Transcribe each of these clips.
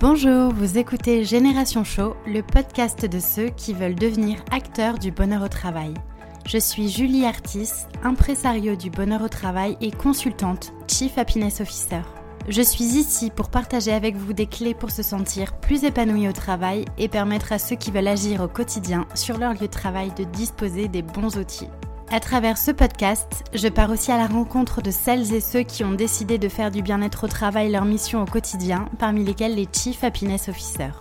Bonjour, vous écoutez Génération Show, le podcast de ceux qui veulent devenir acteurs du bonheur au travail. Je suis Julie Artis, impresario du bonheur au travail et consultante, Chief Happiness Officer. Je suis ici pour partager avec vous des clés pour se sentir plus épanoui au travail et permettre à ceux qui veulent agir au quotidien sur leur lieu de travail de disposer des bons outils. À travers ce podcast, je pars aussi à la rencontre de celles et ceux qui ont décidé de faire du bien-être au travail leur mission au quotidien, parmi lesquels les Chief Happiness Officers.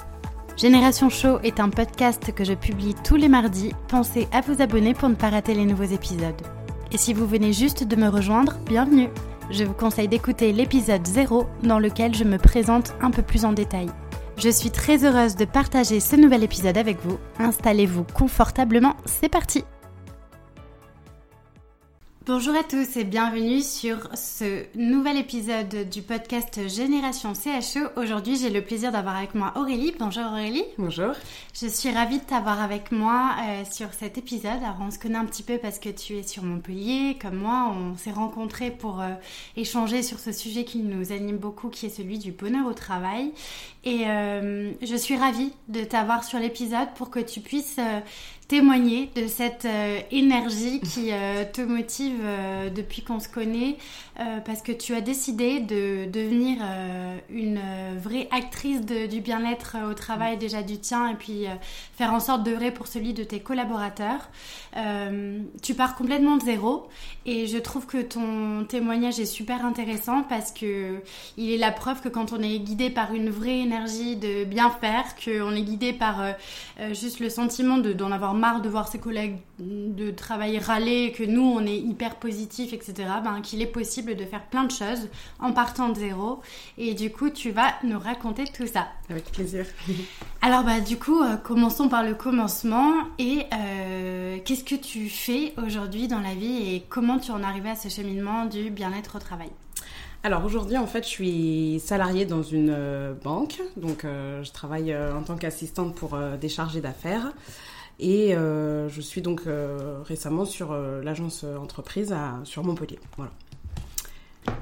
Génération Show est un podcast que je publie tous les mardis. Pensez à vous abonner pour ne pas rater les nouveaux épisodes. Et si vous venez juste de me rejoindre, bienvenue Je vous conseille d'écouter l'épisode 0 dans lequel je me présente un peu plus en détail. Je suis très heureuse de partager ce nouvel épisode avec vous. Installez-vous confortablement, c'est parti Bonjour à tous et bienvenue sur ce nouvel épisode du podcast Génération CHE. Aujourd'hui, j'ai le plaisir d'avoir avec moi Aurélie. Bonjour Aurélie. Bonjour. Je suis ravie de t'avoir avec moi euh, sur cet épisode. Alors, on se connaît un petit peu parce que tu es sur Montpellier, comme moi. On s'est rencontrés pour euh, échanger sur ce sujet qui nous anime beaucoup, qui est celui du bonheur au travail. Et euh, je suis ravie de t'avoir sur l'épisode pour que tu puisses témoigner de cette euh, énergie qui euh, te motive euh, depuis qu'on se connaît, parce que tu as décidé de devenir une vraie actrice du bien-être au travail déjà du tien, et puis faire en sorte d'œuvrer pour celui de tes collaborateurs. tu pars complètement de zéro, et je trouve que ton témoignage est super intéressant parce que il est la preuve que quand on est guidé par une vraie énergie de bien faire, qu'on est guidé par juste le sentiment d'en avoir marre de voir ses collègues de travailler râler, que nous on est hyper positif, etc., ben, qu'il est possible de faire plein de choses en partant de zéro. Et du coup, tu vas nous raconter tout ça. Avec plaisir. Alors, bah, du coup, euh, commençons par le commencement. Et euh, qu'est-ce que tu fais aujourd'hui dans la vie et comment tu en es arrivé à ce cheminement du bien-être au travail? Alors aujourd'hui, en fait, je suis salariée dans une euh, banque, donc je travaille en tant qu'assistante pour des chargés d'affaires. Et euh, je suis donc euh, récemment sur euh, l'agence entreprise à, sur Montpellier. Voilà.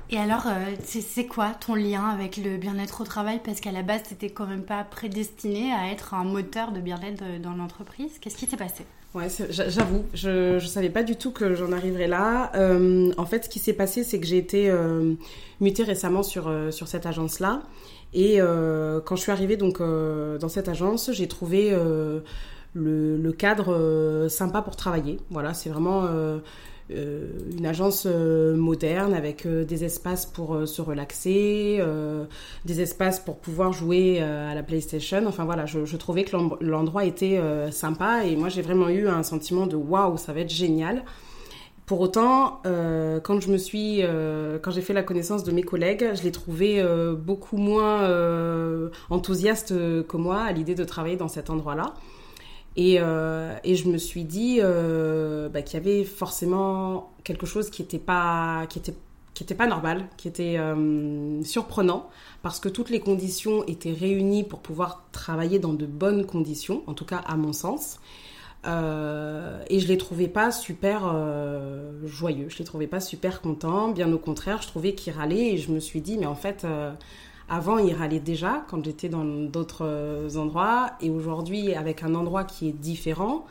Et alors, c'est quoi ton lien avec le bien-être au travail? Parce qu'à la base, c'était quand même pas prédestiné à être un moteur de bien-être dans l'entreprise. Qu'est-ce qui s'est passé? Ouais, j'avoue, je, je savais pas du tout que j'en arriverais là. en fait, ce qui s'est passé, c'est que j'ai été mutée récemment sur, sur cette agence-là. Et quand je suis arrivée donc, dans cette agence, j'ai trouvé le, cadre euh, sympa pour travailler. Voilà, c'est vraiment euh, euh, une agence moderne avec des espaces pour se relaxer, des espaces pour pouvoir jouer à la PlayStation. Enfin voilà, je, trouvais que l'endroit était sympa et moi j'ai vraiment eu un sentiment de waouh, ça va être génial. Pour autant, quand je me suis, quand j'ai fait la connaissance de mes collègues, je les trouvais beaucoup moins enthousiastes que moi à l'idée de travailler dans cet endroit-là. Et, euh, et, je me suis dit euh, bah, qu'il y avait forcément quelque chose qui n'était pas, qui était, qui était pas normal, qui était euh, surprenant, parce que toutes les conditions étaient réunies pour pouvoir travailler dans de bonnes conditions, en tout cas à mon sens. Et je les trouvais pas super joyeux, je les trouvais pas super contents, bien au contraire, je trouvais qu'ils râlaient et je me suis dit, mais en fait, avant, il râlait déjà quand j'étais dans d'autres euh, endroits. Et aujourd'hui, avec un endroit qui est différent,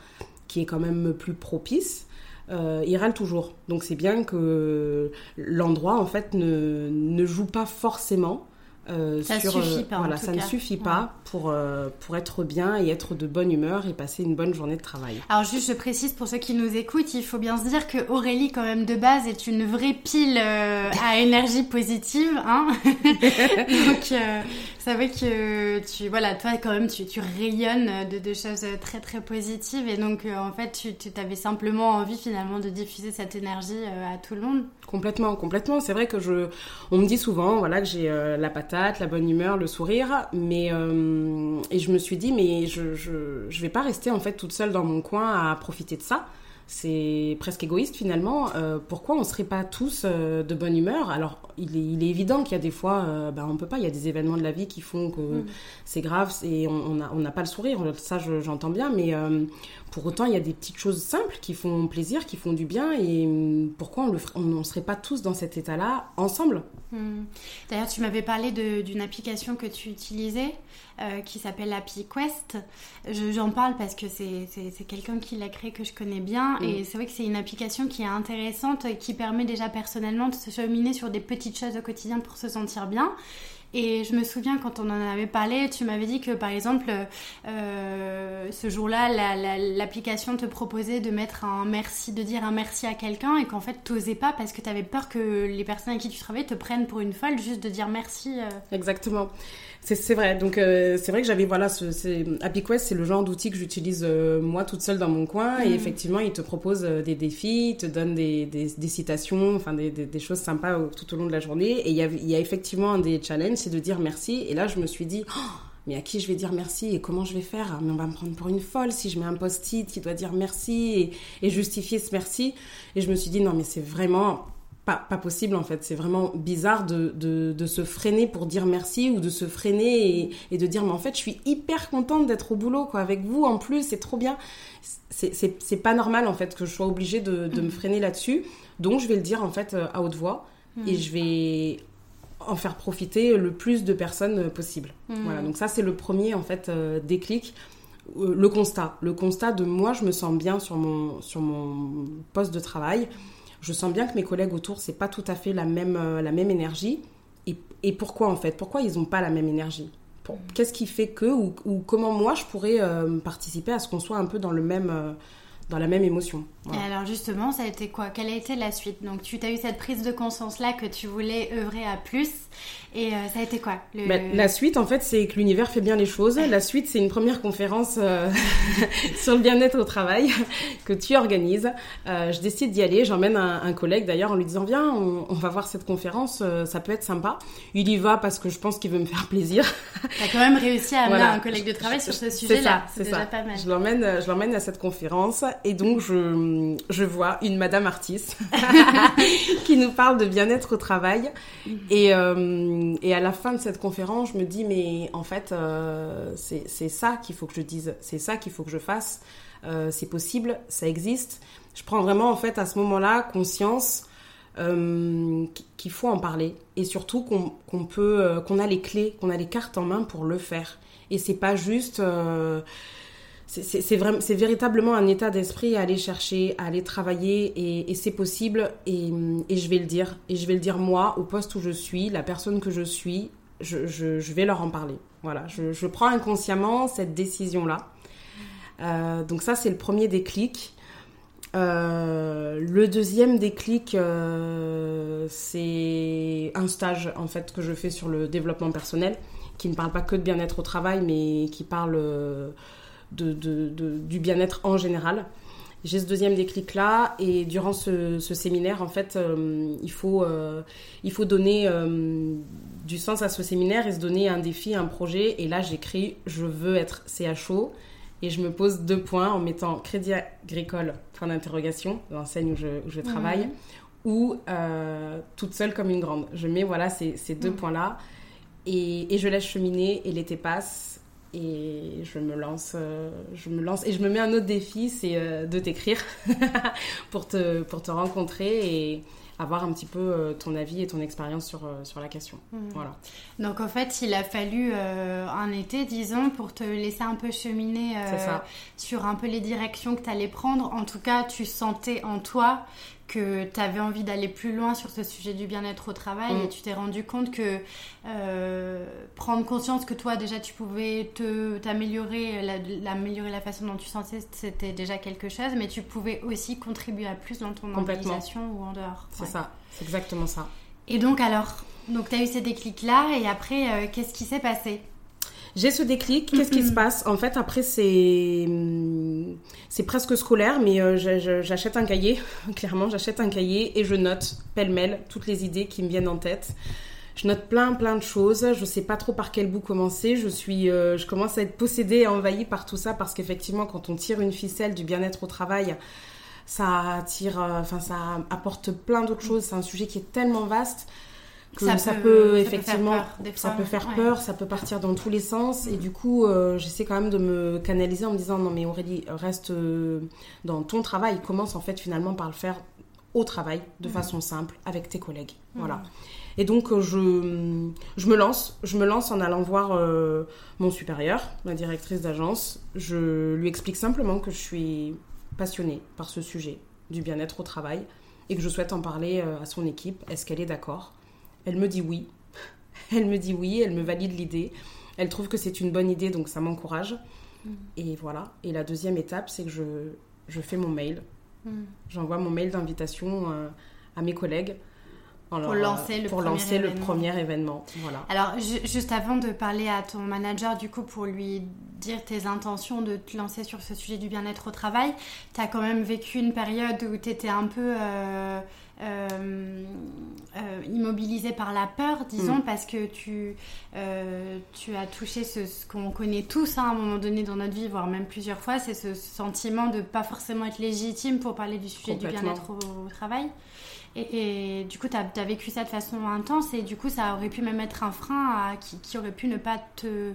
qui est quand même plus propice, euh, il râle toujours. Donc c'est bien que l'endroit, en fait, ne, ne joue pas forcément euh, ça suffit pas. Voilà, ça ne suffit pas pour, euh, pour être bien et être de bonne humeur et passer une bonne journée de travail. Alors juste, je précise pour ceux qui nous écoutent, il faut bien se dire que Aurélie, quand même de base, est une vraie pile euh, à énergie positive. Hein Donc, ça veut que tu, voilà, toi quand même, tu, tu rayonnes de, de, choses très très positives et donc en fait, tu, tu avais simplement envie finalement de diffuser cette énergie à tout le monde. Complètement, complètement. C'est vrai que je, on me dit souvent, voilà, que j'ai la patate la bonne humeur, le sourire. Mais euh, et je me suis dit, mais je, je, je vais pas rester en fait toute seule dans mon coin à profiter de ça. c'est presque égoïste finalement. Euh, pourquoi on serait pas tous euh, de bonne humeur? Alors, il est, il est évident qu'il y a des fois, euh, ben, on peut pas. Il y a des événements de la vie qui font que mm. c'est grave et on n'a on pas le sourire. Ça, j'entends bien, mais pour autant, il y a des petites choses simples qui font plaisir, qui font du bien. Et mm, pourquoi on ne serait pas tous dans cet état-là ensemble? Mm. D'ailleurs, tu m'avais parlé d'une application que tu utilisais qui s'appelle Happy Quest. J'en parle parce que c'est quelqu'un qui l'a créé que je connais bien Mm. Et c'est vrai que c'est une application qui est intéressante et qui permet déjà personnellement de se cheminer sur des petites choses au quotidien pour se sentir bien. Et je me souviens quand on en avait parlé, tu m'avais dit que par exemple, euh, ce jour-là, l'application te proposait de mettre un merci, de dire un merci à quelqu'un et qu'en fait, tu n'osais pas parce que tu avais peur que les personnes avec qui tu travaillais te prennent pour une folle juste de dire merci. Euh. Exactement. C'est vrai. Donc euh, c'est vrai que j'avais voilà, ce, Happy Quest, c'est le genre d'outil que j'utilise euh, moi toute seule dans mon coin. Et mm. effectivement, il te propose euh, des défis, il te donne des, des, citations, enfin des, des, choses sympas tout au long de la journée. Et il y a, y a effectivement un des challenges, c'est de dire merci. Et là, je me suis dit. Oh, mais à qui je vais dire merci et comment je vais faire? Mais on va me prendre pour une folle si je mets un post-it qui doit dire merci et, et justifier ce merci. Et je me suis dit non mais c'est vraiment pas, pas, possible en fait. C'est vraiment bizarre de, de, de, se freiner pour dire merci ou de se freiner et, et, de dire mais en fait je suis hyper contente d'être au boulot quoi avec vous en plus c'est trop bien. C'est pas normal en fait que je sois obligée de, de me freiner là-dessus. Donc je vais le dire en fait euh, à haute voix mm. et je vais en faire profiter le plus de personnes possible. Mm. Voilà donc ça c'est le premier en fait euh, déclic euh, le constat, le constat de moi je me sens bien sur mon, sur mon poste de travail je sens bien que mes collègues autour, c'est pas tout à fait la même, euh, énergie. Et, pourquoi en fait? Pourquoi ils n'ont pas la même énergie? Qu'est-ce qui fait que, ou, comment moi je pourrais euh, participer à ce qu'on soit un peu dans euh, dans la même émotion? Et alors justement, ça a été quoi? Quelle a été la suite? Donc tu as eu cette prise de conscience là que tu voulais œuvrer à plus. Et euh, ça a été quoi ben, La suite, en fait, c'est que l'univers fait bien les choses. La suite, c'est une première conférence euh, sur le bien-être au travail que tu organises. Euh, je décide d'y aller. J'emmène un, collègue d'ailleurs en lui disant Viens, on, va voir cette conférence, ça peut être sympa. Il y va parce que je pense qu'il veut me faire plaisir. Tu as quand même réussi à amener un collègue de travail sur ce sujet-là. C'est déjà pas mal. Je l'emmène à cette conférence et donc je, je vois une madame artiste qui nous parle de bien-être au travail. Et, euh, et à la fin de cette conférence, je me dis, mais en fait, euh, c'est ça qu'il faut que je dise, c'est ça qu'il faut que je fasse. Euh, c'est possible, ça existe. Je prends vraiment, en fait, à ce moment-là, conscience qu'il faut en parler et surtout qu'on peut, qu'on a les clés, qu'on a les cartes en main pour le faire. Et c'est pas juste c'est véritablement un état d'esprit à aller chercher, à aller travailler et, c'est possible et, je vais le dire. Et je vais le dire moi, au poste où je suis, la personne que je suis, je, vais leur en parler. Voilà, je, prends inconsciemment cette décision-là. Euh, donc ça, c'est le premier déclic. Euh, le deuxième déclic, euh, c'est un stage en fait que je fais sur le développement personnel, qui ne parle pas que de bien-être au travail, mais qui parle de, du bien-être en général. J'ai ce deuxième déclic là et durant ce, séminaire, en fait, euh, il, faut, euh, il faut donner euh, du sens à ce séminaire et se donner un défi, un projet. Et là, j'écris je veux être CHO et je me pose deux points en mettant crédit agricole, point d'interrogation, l'enseigne où je, où je travaille, ou toute seule comme une grande. Je mets voilà ces, ces deux points-là et, et, je laisse cheminer et l'été passe et je me lance euh, je me lance et je me mets un autre défi c'est euh, de t'écrire pour te pour te rencontrer et avoir un petit peu euh, ton avis et ton expérience sur, sur la question. Mmh. Voilà. Donc en fait, il a fallu un été, disons, pour te laisser un peu cheminer sur un peu les directions que tu allais prendre. En tout cas, tu sentais en toi que tu avais envie d'aller plus loin sur ce sujet du bien-être au travail et mm. tu t'es rendu compte que euh, prendre conscience que toi déjà tu pouvais te t'améliorer l'améliorer la, façon dont tu sentais c'était déjà quelque chose mais tu pouvais aussi contribuer à plus dans ton organisation ou en dehors. C'est ça c'est exactement ça. Et donc alors donc tu as eu ces déclics là et après euh, qu'est-ce qui s'est passé? J'ai ce déclic. Qu'est-ce qui se passe? En fait, après, c'est c'est presque scolaire, mais euh, j'achète un cahier. Clairement, j'achète un cahier et je note pêle-mêle toutes les idées qui me viennent en tête. Je note plein plein de choses. Je sais pas trop par quel bout commencer. Je suis, euh, je commence à être possédée et envahie par tout ça parce qu'effectivement, quand on tire une ficelle du bien-être au travail, ça attire, enfin ça apporte plein d'autres choses. C'est un sujet qui est tellement vaste que ça, peut, effectivement, ça peut faire peur, ça peut partir dans tous les sens. Et du coup, j'essaie quand même de me canaliser en me disant non mais Aurélie, reste dans ton travail. Commence en fait finalement par le faire au travail de façon simple avec tes collègues. Voilà. Et donc, euh, je, je, me lance. Je me lance en allant voir euh, mon supérieur, ma directrice d'agence. Je lui explique simplement que je suis passionnée par ce sujet du bien-être au travail et que je souhaite en parler euh, à son équipe. Est-ce qu'elle est, d'accord? Elle me dit oui. Elle me dit oui, elle me valide l'idée. Elle trouve que c'est une bonne idée, donc ça m'encourage. Mm. Et voilà. Et la deuxième étape, c'est que je, je, fais mon mail. Mm. J'envoie mon mail d'invitation à mes collègues pour lancer le, pour premier, lancer événement. le premier événement. Voilà. Alors, juste avant de parler à ton manager, du coup, pour lui dire tes intentions de te lancer sur ce sujet du bien-être au travail, tu as quand même vécu une période où tu étais un peu euh, immobilisé par la peur, disons, mm. parce que tu, tu as touché ce, qu'on connaît tous hein, à un moment donné dans notre vie, voire même plusieurs fois, c'est ce sentiment de pas forcément être légitime pour parler du sujet du bien-être au, au travail. Et, du coup, tu as, vécu ça de façon intense et du coup, ça aurait pu même être un frein qui, aurait pu ne pas te,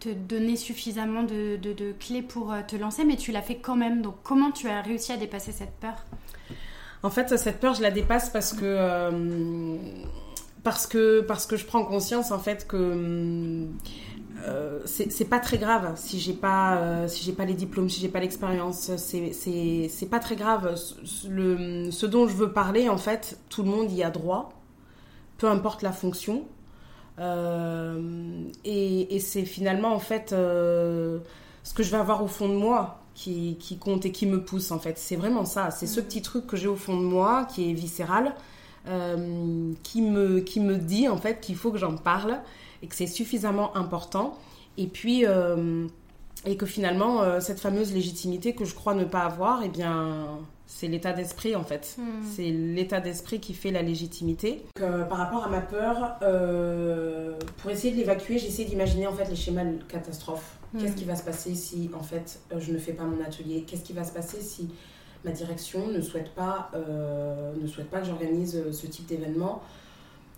te donner suffisamment de, de, clés pour euh, te lancer, mais tu l'as fait quand même. Donc, comment tu as réussi à dépasser cette peur? En fait, cette peur, je la dépasse parce que. Euh, parce que, parce que je prends conscience en fait que euh, c'est pas très grave si j'ai pas euh, si j'ai pas les diplômes si j'ai pas l'expérience. C'est pas très grave. Le, ce dont je veux parler en fait tout le monde y a droit peu importe la fonction. Euh, et, et c'est finalement en fait ce que je vais avoir au fond de moi qui, qui compte et qui me pousse en fait c'est vraiment ça c'est ce mm. petit truc que j'ai au fond de moi qui est viscéral qui me qui me dit en fait qu'il faut que j'en parle et que c'est suffisamment important. Et puis, euh, et que finalement, euh, cette fameuse légitimité que je crois ne pas avoir, et eh bien, c'est l'état d'esprit en fait. Hmm. C'est l'état d'esprit qui fait la légitimité. Euh, par rapport à ma peur, pour essayer de l'évacuer, j'essaie d'imaginer en fait les schémas de catastrophe. Hmm. Qu'est-ce qui va se passer si en fait je ne fais pas mon atelier? Qu'est-ce qui va se passer si ma direction ne souhaite pas, ne souhaite pas que j'organise ce type d'événement?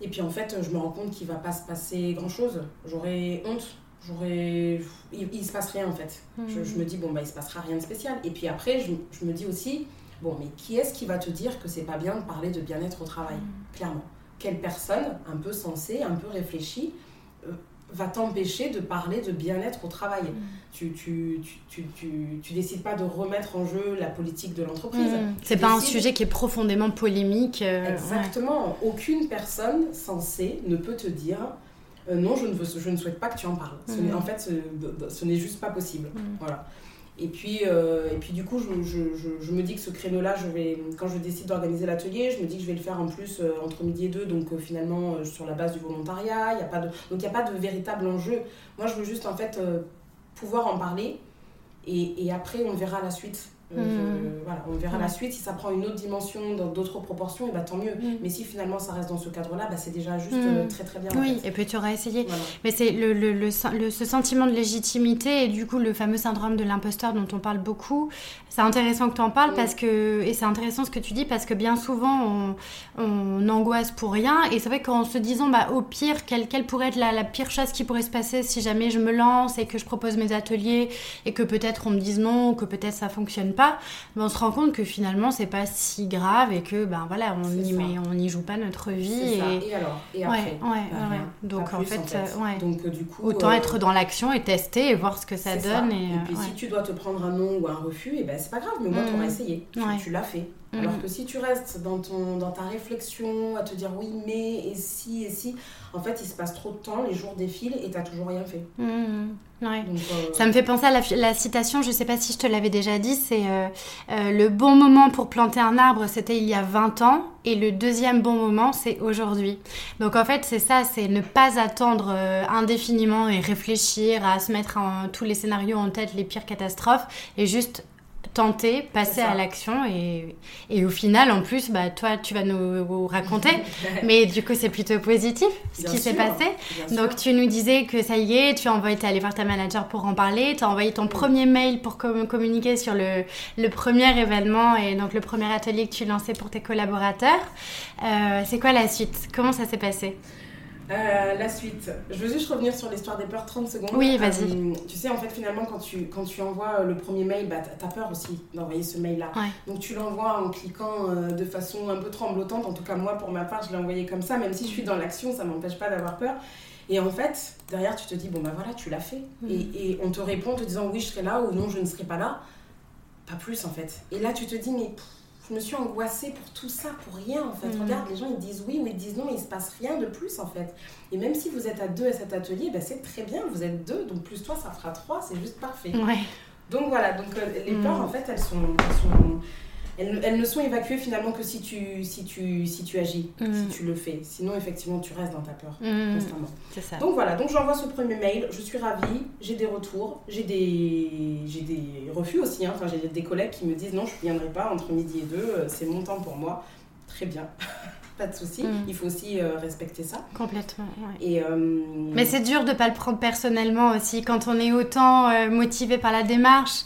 Et puis en fait, je me rends compte qu'il va pas se passer grand chose. J'aurais honte. J'aurais. Il, il, se passe rien en fait. Je, me dis, bon, bah il se passera rien de spécial. Et puis après, je, je me dis aussi, bon, mais qui est-ce qui va te dire que c'est pas bien de parler de bien-être au travail mm. Clairement. Quelle personne, un peu sensée, un peu réfléchie, euh, va t'empêcher de parler de bien-être au travail. Mm. Tu, tu, tu, tu, décides pas de remettre en jeu la politique de l'entreprise. C'est pas un sujet qui est profondément polémique. Euh, Exactement. Aucune personne censée ne peut te dire euh, non, je ne, veux, je ne souhaite pas que tu en parles. Mm. En fait, ce, ce n'est juste pas possible. Voilà. Et puis, euh, et puis du coup, je, je, je, me dis que ce créneau-là, je vais, quand je décide d'organiser l'atelier, je me dis que je vais le faire en plus euh, entre midi et deux, donc euh, finalement sur la base du volontariat. Y a pas de, donc il n'y a pas de véritable enjeu. Moi, je veux juste en fait pouvoir en parler et, et, après, on verra la suite. Euh, mm. voilà, on verra la suite. Si ça prend une autre dimension, dans d'autres proportions, et bah, tant mieux. Mm. Mais si finalement ça reste dans ce cadre-là, bah, c'est déjà juste mm. euh, très très bien. Oui, et puis tu auras essayé. Mais c'est le, le, le, ce sentiment de légitimité et du coup le fameux syndrome de l'imposteur dont on parle beaucoup. C'est intéressant que tu en parles parce que, et c'est intéressant ce que tu dis parce que bien souvent on, on angoisse pour rien. Et c'est vrai qu'en se disant, bah, au pire, quelle, quelle pourrait être la, la, pire chose qui pourrait se passer si jamais je me lance et que je propose mes ateliers et que peut-être on me dise non ou que peut-être ça fonctionne pas, mais on se rend compte que finalement c'est pas si grave et que ben voilà on y met, on n'y joue pas notre vie et... et... alors? Et après? ouais, ouais, ouais. donc en, fait, euh, ouais. donc euh, du coup autant euh, être dans l'action et tester et voir ce que ça donne et, et, puis si tu dois te prendre un non ou un refus et eh ben c'est pas grave mais moi tu mmh. essayé. Tu, tu l'as fait alors mmh. que si tu restes dans, ton, dans ta réflexion à te dire oui, mais, et si, et si, en fait, il se passe trop de temps, les jours défilent et tu n'as toujours rien fait. Mmh. Ouais. Euh, ça me fait penser à la, citation, je ne sais pas si je te l'avais déjà dit, c'est euh, euh, le bon moment pour planter un arbre, c'était il y a 20 ans, et le deuxième bon moment, c'est aujourd'hui. Donc en fait, c'est ça, c'est ne pas attendre indéfiniment et réfléchir à se mettre en, tous les scénarios en tête, les pires catastrophes, et juste tenter, passer à l'action et, et, au final, en plus, bah, toi, tu vas nous raconter. mais du coup, c'est plutôt positif ce qui s'est passé. Donc, tu nous disais que ça y est, tu as envoyé, es allé voir ta manager pour en parler, tu as envoyé ton premier mail pour communiquer sur le, le, premier événement et donc le premier atelier que tu lançais pour tes collaborateurs. Euh, c'est quoi la suite? Comment ça s'est passé? Euh, la suite. Je veux juste revenir sur l'histoire des peurs 30 secondes. Oui, vas-y. Euh, tu sais, en fait, finalement, quand tu, quand tu envoies le premier mail, bah, tu as peur aussi d'envoyer ce mail-là. Donc, tu l'envoies en cliquant de façon un peu tremblotante. En tout cas, moi, pour ma part, je l'ai envoyé comme ça. Même si je suis dans l'action, ça m'empêche pas d'avoir peur. Et en fait, derrière, tu te dis, bon, bah voilà, tu l'as fait. Mm. Et, et, on te répond en te disant, oui, je serai là ou non, je ne serai pas là. Pas plus, en fait. Et là, tu te dis, mais je me suis angoissée pour tout ça, pour rien en fait. Mm. Regarde, les gens ils disent oui ou ils disent non, il se passe rien de plus en fait. Et même si vous êtes à deux à cet atelier, ben, c'est très bien, vous êtes deux, donc plus toi ça fera trois, c'est juste parfait. Donc voilà, donc euh, les peurs mm. en fait elles sont, elles sont elles, ne sont évacuées finalement que si tu, si tu, si tu agis, si mm. tu le fais. Sinon, effectivement, tu restes dans ta peur mm. constamment. C'est ça. Donc voilà, donc j'envoie ce premier mail, je suis ravie, j'ai des retours, j'ai des, j'ai des refus aussi. Hein. Enfin, j'ai des collègues qui me disent non, je ne viendrai pas entre midi et deux, euh, c'est mon temps pour moi. Très bien. pas de souci. Mm. Il faut aussi euh, respecter ça. Complètement. Et, euh, Mais c'est dur de ne pas le prendre personnellement aussi. Quand on est autant euh, motivé par la démarche,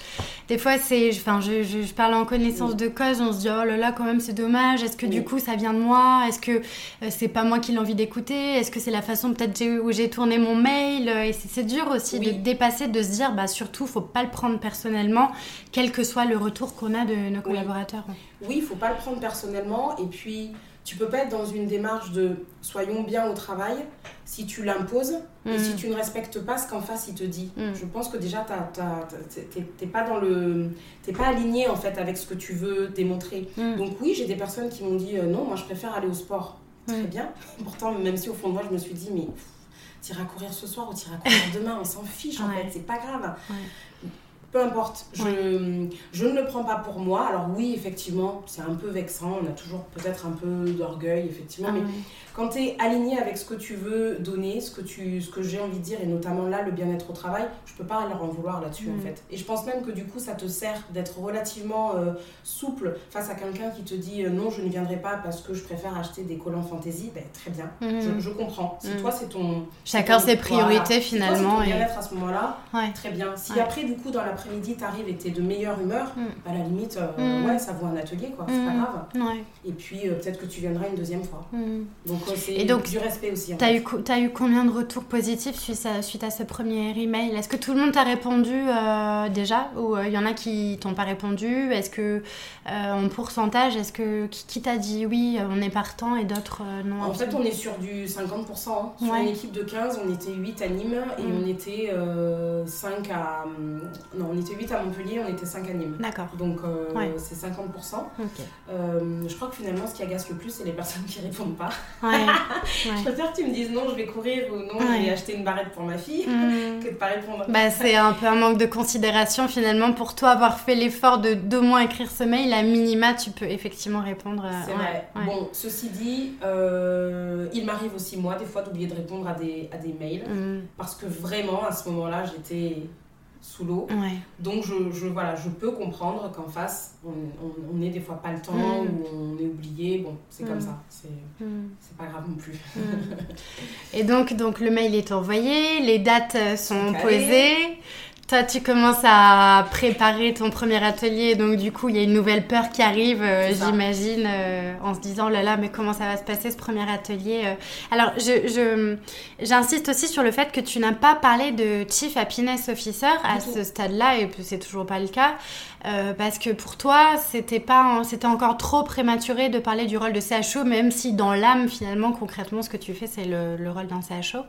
des fois, c'est. Enfin, je, je, parle en connaissance de cause, on se dit oh là là, quand même, c'est dommage. Est-ce que du coup, ça vient de moi? Est-ce que c'est pas moi qui l'ai envie d'écouter? Est-ce que c'est la façon peut-être où j'ai tourné mon mail? Et c'est dur aussi de dépasser, de se dire bah, surtout, faut pas le prendre personnellement, quel que soit le retour qu'on a de nos collaborateurs. Oui, il faut pas le prendre personnellement. Et puis tu peux pas être dans une démarche de soyons bien au travail si tu l'imposes et si mm. tu ne respectes pas ce qu'en face il te dit. Mm. Je pense que déjà t'es pas dans le t'es pas aligné en fait avec ce que tu veux démontrer. Mm. Donc oui, j'ai des personnes qui m'ont dit euh, non, moi je préfère aller au sport. Très bien. Pourtant, même si au fond de moi je me suis dit mais t'iras courir ce soir ou t'iras courir demain, on s'en fiche en fait, c'est pas grave peu importe, je, je, ne le prends pas pour moi. Alors oui, effectivement, c'est un peu vexant, on a toujours peut-être un peu d'orgueil, effectivement, ah mais quand tu es aligné avec ce que tu veux donner, ce que, tu, ce que j'ai envie de dire, et notamment là, le bien-être au travail, je peux pas leur en vouloir là-dessus, en mm. fait. Et je pense même que du coup, ça te sert d'être relativement euh, souple face à quelqu'un qui te dit euh, non, je ne viendrai pas parce que je préfère acheter des collants fantaisie, ben, très bien, mm. je, comprends. Si mm. toi, c'est ton... Chacun ses priorités, finalement. Si toi, bien-être à ce moment-là, très bien. Si après, du coup, dans la après-midi, tu arrives et tu es de meilleure humeur, mm. à la limite, euh, mm. ouais, ça vaut un atelier, quoi, c'est pas mm. grave. Et puis, euh, peut-être que tu viendras une deuxième fois. Donc, euh, c'est du respect aussi. Tu as, eu, as eu combien de retours positifs suite à, suite à ce premier email? Est-ce que tout le monde t'a répondu déjà? Ou il y en a qui t'ont pas répondu? Est-ce que, en pourcentage, est-ce que qui, t'a dit oui, on est partant et d'autres non? En fait, on est sur du 50%. Hein. Sur une équipe de 15, on était 8 à Nîmes et on était 5 à. Non, on était 8 à Montpellier, on était 5 à Nîmes. D'accord. Donc euh, c'est 50%. Euh, je crois que finalement, ce qui agace le plus, c'est les personnes qui répondent pas. Ouais. je préfère que tu me dises non, je vais courir ou non, je vais acheter une barrette pour ma fille mm. que de pas répondre. Bah, c'est un peu un manque de considération finalement pour toi avoir fait l'effort de d'au moins écrire ce mail. À minima, tu peux effectivement répondre. Euh, c'est vrai. Bon, ceci dit, il m'arrive aussi moi des fois d'oublier de répondre à des, à des mails mm. parce que vraiment à ce moment-là, j'étais sous l'eau. Donc je, je, voilà, je peux comprendre qu'en face, on n'ait des fois pas le temps mm. ou on est oublié. Bon, c'est comme mm. ça. C'est mm. pas grave non plus. Et donc, donc le mail est envoyé, les dates sont posées. Toi, tu commences à préparer ton premier atelier, donc du coup, il y a une nouvelle peur qui arrive, euh, j'imagine, euh, en se disant, oh là là, mais comment ça va se passer ce premier atelier euh. Alors, je, j'insiste aussi sur le fait que tu n'as pas parlé de Chief Happiness Officer à ce stade-là, et c'est toujours pas le cas, parce que pour toi, c'était pas, c'était encore trop prématuré de parler du rôle de CHO, même si dans l'âme, finalement, concrètement, ce que tu fais, c'est le, le rôle d'un CHO.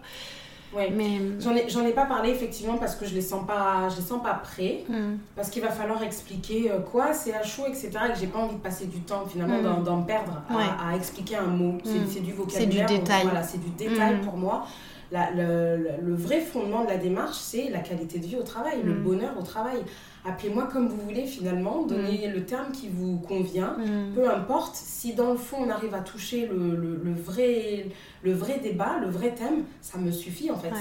Ouais. Mais j'en ai j'en ai pas parlé effectivement parce que je les sens pas je les sens pas prêts hmm. parce qu'il va falloir expliquer euh, quoi c'est à chaud etc et que j'ai pas envie de passer du temps finalement hmm. d'en perdre à, expliquer un mot c'est hmm. du vocabulaire c'est du détail voilà c'est du détail pour moi la, le, le, vrai fondement de la démarche c'est la qualité de vie au travail le bonheur au travail appelez-moi comme vous voulez finalement, donnez mm. le terme qui vous convient, mm. peu importe, si dans le fond on arrive à toucher le, le, vrai, le vrai débat, le vrai thème, ça me suffit en fait.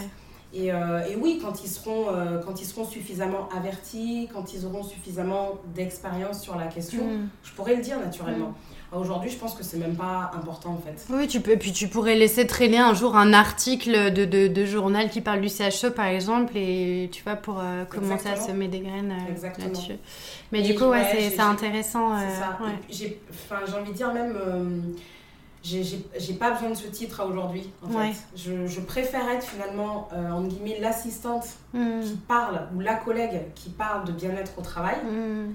Et, euh, et, oui, quand ils, seront, euh, quand ils seront suffisamment avertis, quand ils auront suffisamment d'expérience sur la question, mm. je pourrais le dire naturellement. Mm. Aujourd'hui, je pense que c'est même pas important en fait. Oui, tu peux, puis tu pourrais laisser traîner un jour un article de, de, de journal qui parle du CHE par exemple, et tu vois, pour euh, commencer à semer des graines là-dessus. Mais du coup, ouais, c'est intéressant. C'est ça. J'ai envie de dire même j'ai pas besoin de ce titre aujourd'hui en fait. Je, je, préfère être finalement euh, en guillemets l'assistante hmm. qui parle ou la collègue qui parle de bien-être au travail hmm.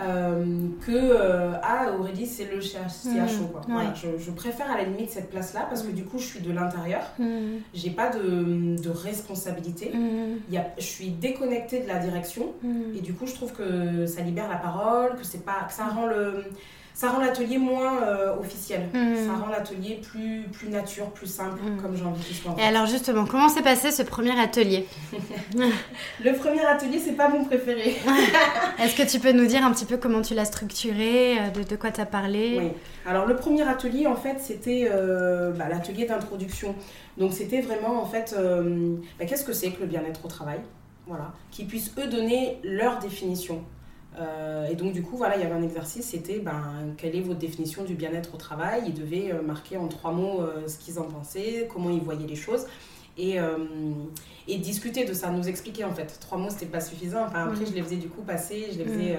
euh, que euh, ah Aurélie c'est le CHO hmm. quoi. Voilà, je, je, préfère à la limite cette place là parce que du coup je suis de l'intérieur, j'ai pas de, de responsabilité, y a, je suis déconnectée de la direction et du coup je trouve que ça libère la parole, que pas que ça rend le ça rend l'atelier moins euh, officiel. Hmm. Ça rend l'atelier plus, plus nature, plus simple, hmm. comme j'ai envie qu'il soit. Et alors justement, comment s'est passé ce premier atelier? Le premier atelier, c'est pas mon préféré. Est-ce que tu peux nous dire un petit peu comment tu l'as structuré, euh, de, de quoi tu as parlé? Oui. Alors le premier atelier, en fait, c'était euh, bah, l'atelier d'introduction. Donc c'était vraiment, en fait, bah, qu'est-ce que c'est que le bien-être au travail? Voilà, qui puissent eux donner leur définition. Euh, et donc, du coup, voilà, il y avait un exercice, c'était ben, quelle est votre définition du bien-être au travail? Ils devaient euh, marquer en trois mots euh, ce qu'ils en pensaient, comment ils voyaient les choses. Et, et, discuter de ça, nous expliquer en fait. Trois mots, c'était pas suffisant. Enfin, après, je les faisais du coup passer, je les faisais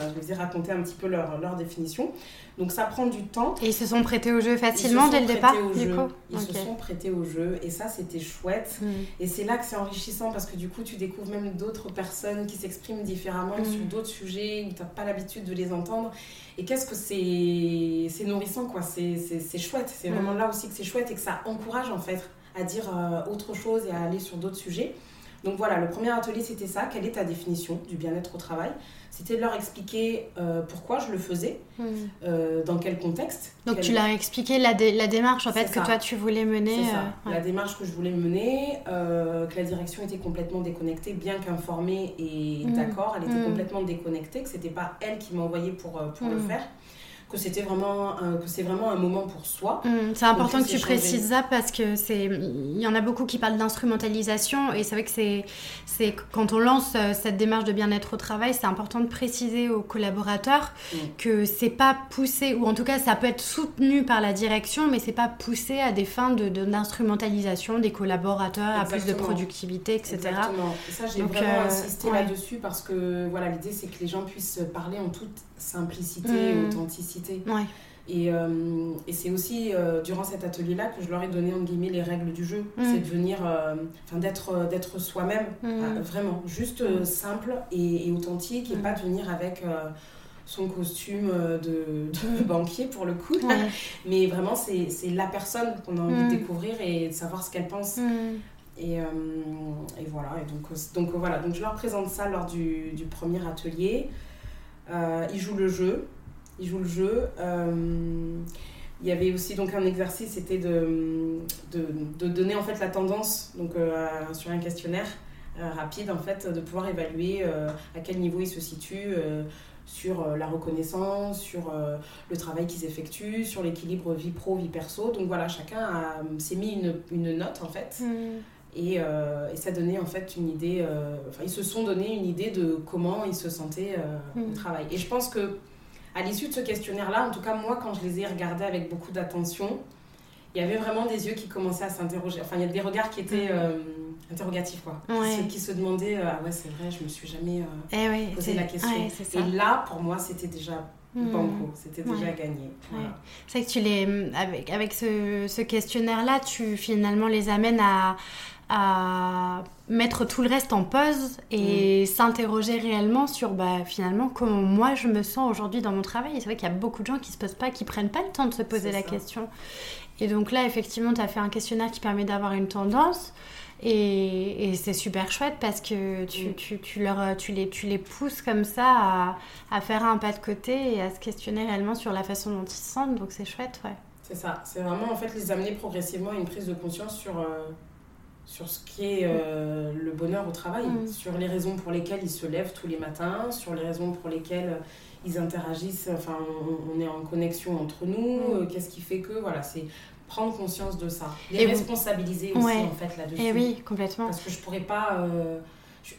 je les ai raconté un petit peu leur, leur définition. Donc ça prend du temps. Et ils se sont prêtés au jeu facilement dès le départ du coup Ils se sont prêtés au jeu et ça c'était chouette. Mm. Et c'est là que c'est enrichissant parce que du coup tu découvres même d'autres personnes qui s'expriment différemment mm. sur d'autres sujets où tu n'as pas l'habitude de les entendre. Et qu'est-ce que c'est nourrissant quoi, c'est chouette. C'est mm. vraiment là aussi que c'est chouette et que ça encourage en fait à dire euh, autre chose et à aller sur d'autres sujets. Donc voilà, le premier atelier c'était ça, quelle est ta définition du bien-être au travail? C'était de leur expliquer euh, pourquoi je le faisais, hmm. euh, dans quel contexte. Donc tu leur as expliqué la, la démarche en fait que toi tu voulais mener. Euh, la démarche que je voulais mener, que la direction était complètement déconnectée, bien qu'informée et hmm. d'accord, elle était hmm. complètement déconnectée, que c'était pas elle qui m'envoyait pour, pour le faire que c'était vraiment que c'est vraiment un moment pour soi. Mmh, c'est important que tu précises ça parce que c'est il y en a beaucoup qui parlent d'instrumentalisation et c'est vrai que c'est c'est quand on lance euh, cette démarche de bien-être au travail, c'est important de préciser aux collaborateurs mmh. que c'est pas poussé ou en tout cas ça peut être soutenu par la direction mais c'est pas poussé à des fins de d'instrumentalisation des collaborateurs à plus de productivité etc. Exactement. Et ça j'ai vraiment euh, insisté là-dessus parce que voilà l'idée c'est que les gens puissent parler en toute simplicité, mmh. authenticité. Et, euh, et c'est aussi euh, durant cet atelier-là que je leur ai donné en guillemets les règles du jeu. Mmh. C'est de venir, euh, enfin d'être, d'être soi-même, mmh. vraiment, juste simple et, authentique et pas de venir avec son costume de, banquier pour le coup. Mais vraiment, c'est, la personne qu'on a envie de découvrir et de savoir ce qu'elle pense. Et, et, voilà, et donc, donc voilà, donc je leur présente ça lors du, du premier atelier. Euh, il joue le jeu. Il joue le jeu. Euh, il y avait aussi donc un exercice, c'était de, de, donner en fait la tendance donc, euh, sur un questionnaire rapide en fait, de pouvoir évaluer à quel niveau il se situe sur la reconnaissance, sur le travail qu'ils effectuent, sur l'équilibre vie pro, vie perso. Donc voilà, chacun s'est mis une, une, note en fait. Euh, et, ça donnait en fait une idée, euh, enfin ils se sont donné une idée de comment ils se sentaient euh, au mm. travail. Et je pense que à l'issue de ce questionnaire-là, en tout cas moi quand je les ai regardés avec beaucoup d'attention, il y avait vraiment des yeux qui commençaient à s'interroger. Enfin il y a des regards qui étaient mm. interrogatifs quoi, qui, se demandaient ah ouais c'est vrai je me suis jamais eh posé la question. et là pour moi c'était déjà mm. Banco, c'était déjà gagné. C'est vrai que tu les, avec, avec ce, ce questionnaire-là, tu finalement les amènes à, à mettre tout le reste en pause et mm. s'interroger réellement sur bah, finalement comment moi je me sens aujourd'hui dans mon travail. C'est vrai qu'il y a beaucoup de gens qui se posent pas, qui prennent pas le temps de se poser la question. Et donc là, effectivement, tu as fait un questionnaire qui permet d'avoir une tendance. Et, c'est super chouette parce que tu, mm. tu, tu, leur, tu, les, tu les pousses comme ça à, à, faire un pas de côté et à se questionner réellement sur la façon dont ils se sentent. Donc c'est chouette, ouais. C'est ça. C'est vraiment en fait les amener progressivement à une prise de conscience sur... Euh, sur ce qui est euh, le bonheur au travail, mm. sur les raisons pour lesquelles ils se lèvent tous les matins, sur les raisons pour lesquelles ils interagissent, enfin on, est en connexion entre nous, mm. euh, qu'est-ce qui fait que, voilà, c'est prendre conscience de ça. Les responsabiliser aussi, en fait, là-dessus. Et eh oui, complètement. Parce que je pourrais pas. Euh, je,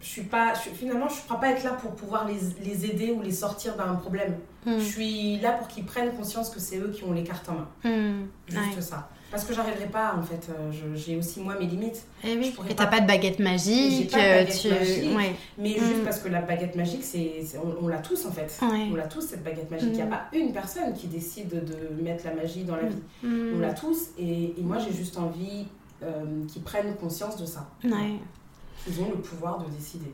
suis pas. finalement, je ne pourrais pas être là pour pouvoir les, les aider ou les sortir d'un problème. Hmm. Je suis là pour qu'ils prennent conscience que c'est eux qui ont les cartes en main. Juste ça. Parce que j'arriverai pas, en fait. Euh, j'ai aussi, moi, mes limites. Eh oui. Et t'as pas de baguette magique. Pas de euh, baguette magique Mais juste mm. parce que la baguette magique, c'est on, l'a tous, en fait. On l'a tous, cette baguette magique. Il n'y a mm. pas une personne qui décide de mettre la magie dans la vie. Mm. On l'a tous. Et, moi, j'ai juste envie euh, qu'ils prennent conscience de ça. Ils ont le pouvoir de décider.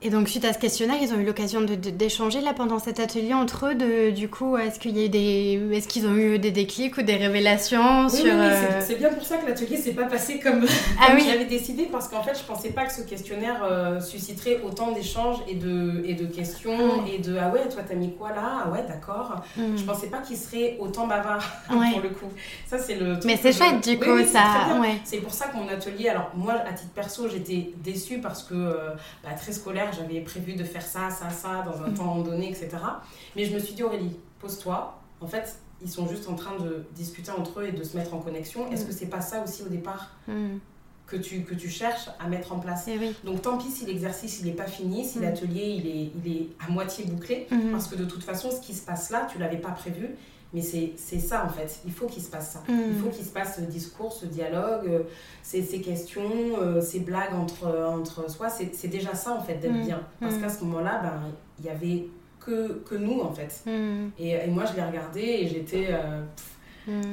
Et donc, suite à ce questionnaire, ils ont eu l'occasion d'échanger là pendant cet atelier entre eux. De, du coup, est-ce qu'il y a des, est-ce qu'ils ont eu des déclics ou des révélations oui, sur oui, euh, c'est bien pour ça que l'atelier s'est pas passé comme, ah, j'avais décidé parce qu'en fait, je pensais pas que ce questionnaire euh, susciterait autant d'échanges et de et de questions et de ah ouais, toi t'as mis quoi là? Ah ouais, d'accord. Mm. Je pensais pas qu'il serait autant bavard pour le coup. Ça c'est le. Mais c'est chouette du coup ça. C'est pour ça que mon atelier, alors moi à titre perso, j'étais déçue parce que euh, bah, très scolaire j'avais prévu de faire ça, ça, ça dans un temps donné, etc. Mais je me suis dit, Aurélie, pose-toi. En fait, ils sont juste en train de discuter entre eux et de se mettre en connexion. Est-ce mm. que c'est pas ça aussi au départ mm. que, tu, que tu cherches à mettre en place? Eh Donc tant pis si l'exercice il n'est pas fini, si l'atelier il est, il est à moitié bouclé, parce que de toute façon, ce qui se passe là, tu l'avais pas prévu. Mais c'est ça en fait, il faut qu'il se passe ça. Il mm. faut qu'il se passe ce discours, ce dialogue, euh, ces, ces questions, euh, ces blagues entre, entre soi. C'est déjà ça en fait d'être mm. bien. Parce mm. qu'à ce moment-là, ben, il y avait que, que nous en fait. Et, et, moi je l'ai regardé et j'étais euh,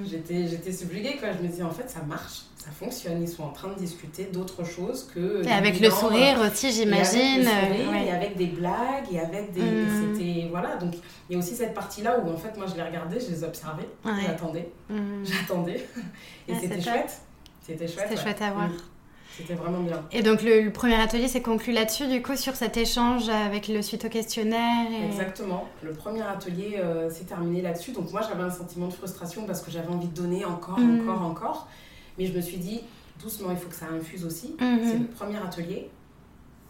j'étais subjuguée quoi. Je me dis en fait ça marche ça fonctionne. Ils sont en train de discuter d'autres choses que. Et avec le sourire aussi, j'imagine. Et, avec des blagues, et avec des. Mm. C'était. Voilà, donc il y a aussi cette partie-là où en fait, moi je les regardais, je les observais, j'attendais, mm. j'attendais. Et c'était chouette. C'était chouette. C'était chouette à voir. C'était vraiment bien. Et donc le, premier atelier s'est conclu là-dessus, du coup, sur cet échange avec le suite au questionnaire Exactement. Le premier atelier euh, s'est terminé là-dessus. Donc moi, j'avais un sentiment de frustration parce que j'avais envie de donner encore, encore, encore. Mais je me suis dit, doucement, il faut que ça infuse aussi. Mhm. C'est le premier atelier.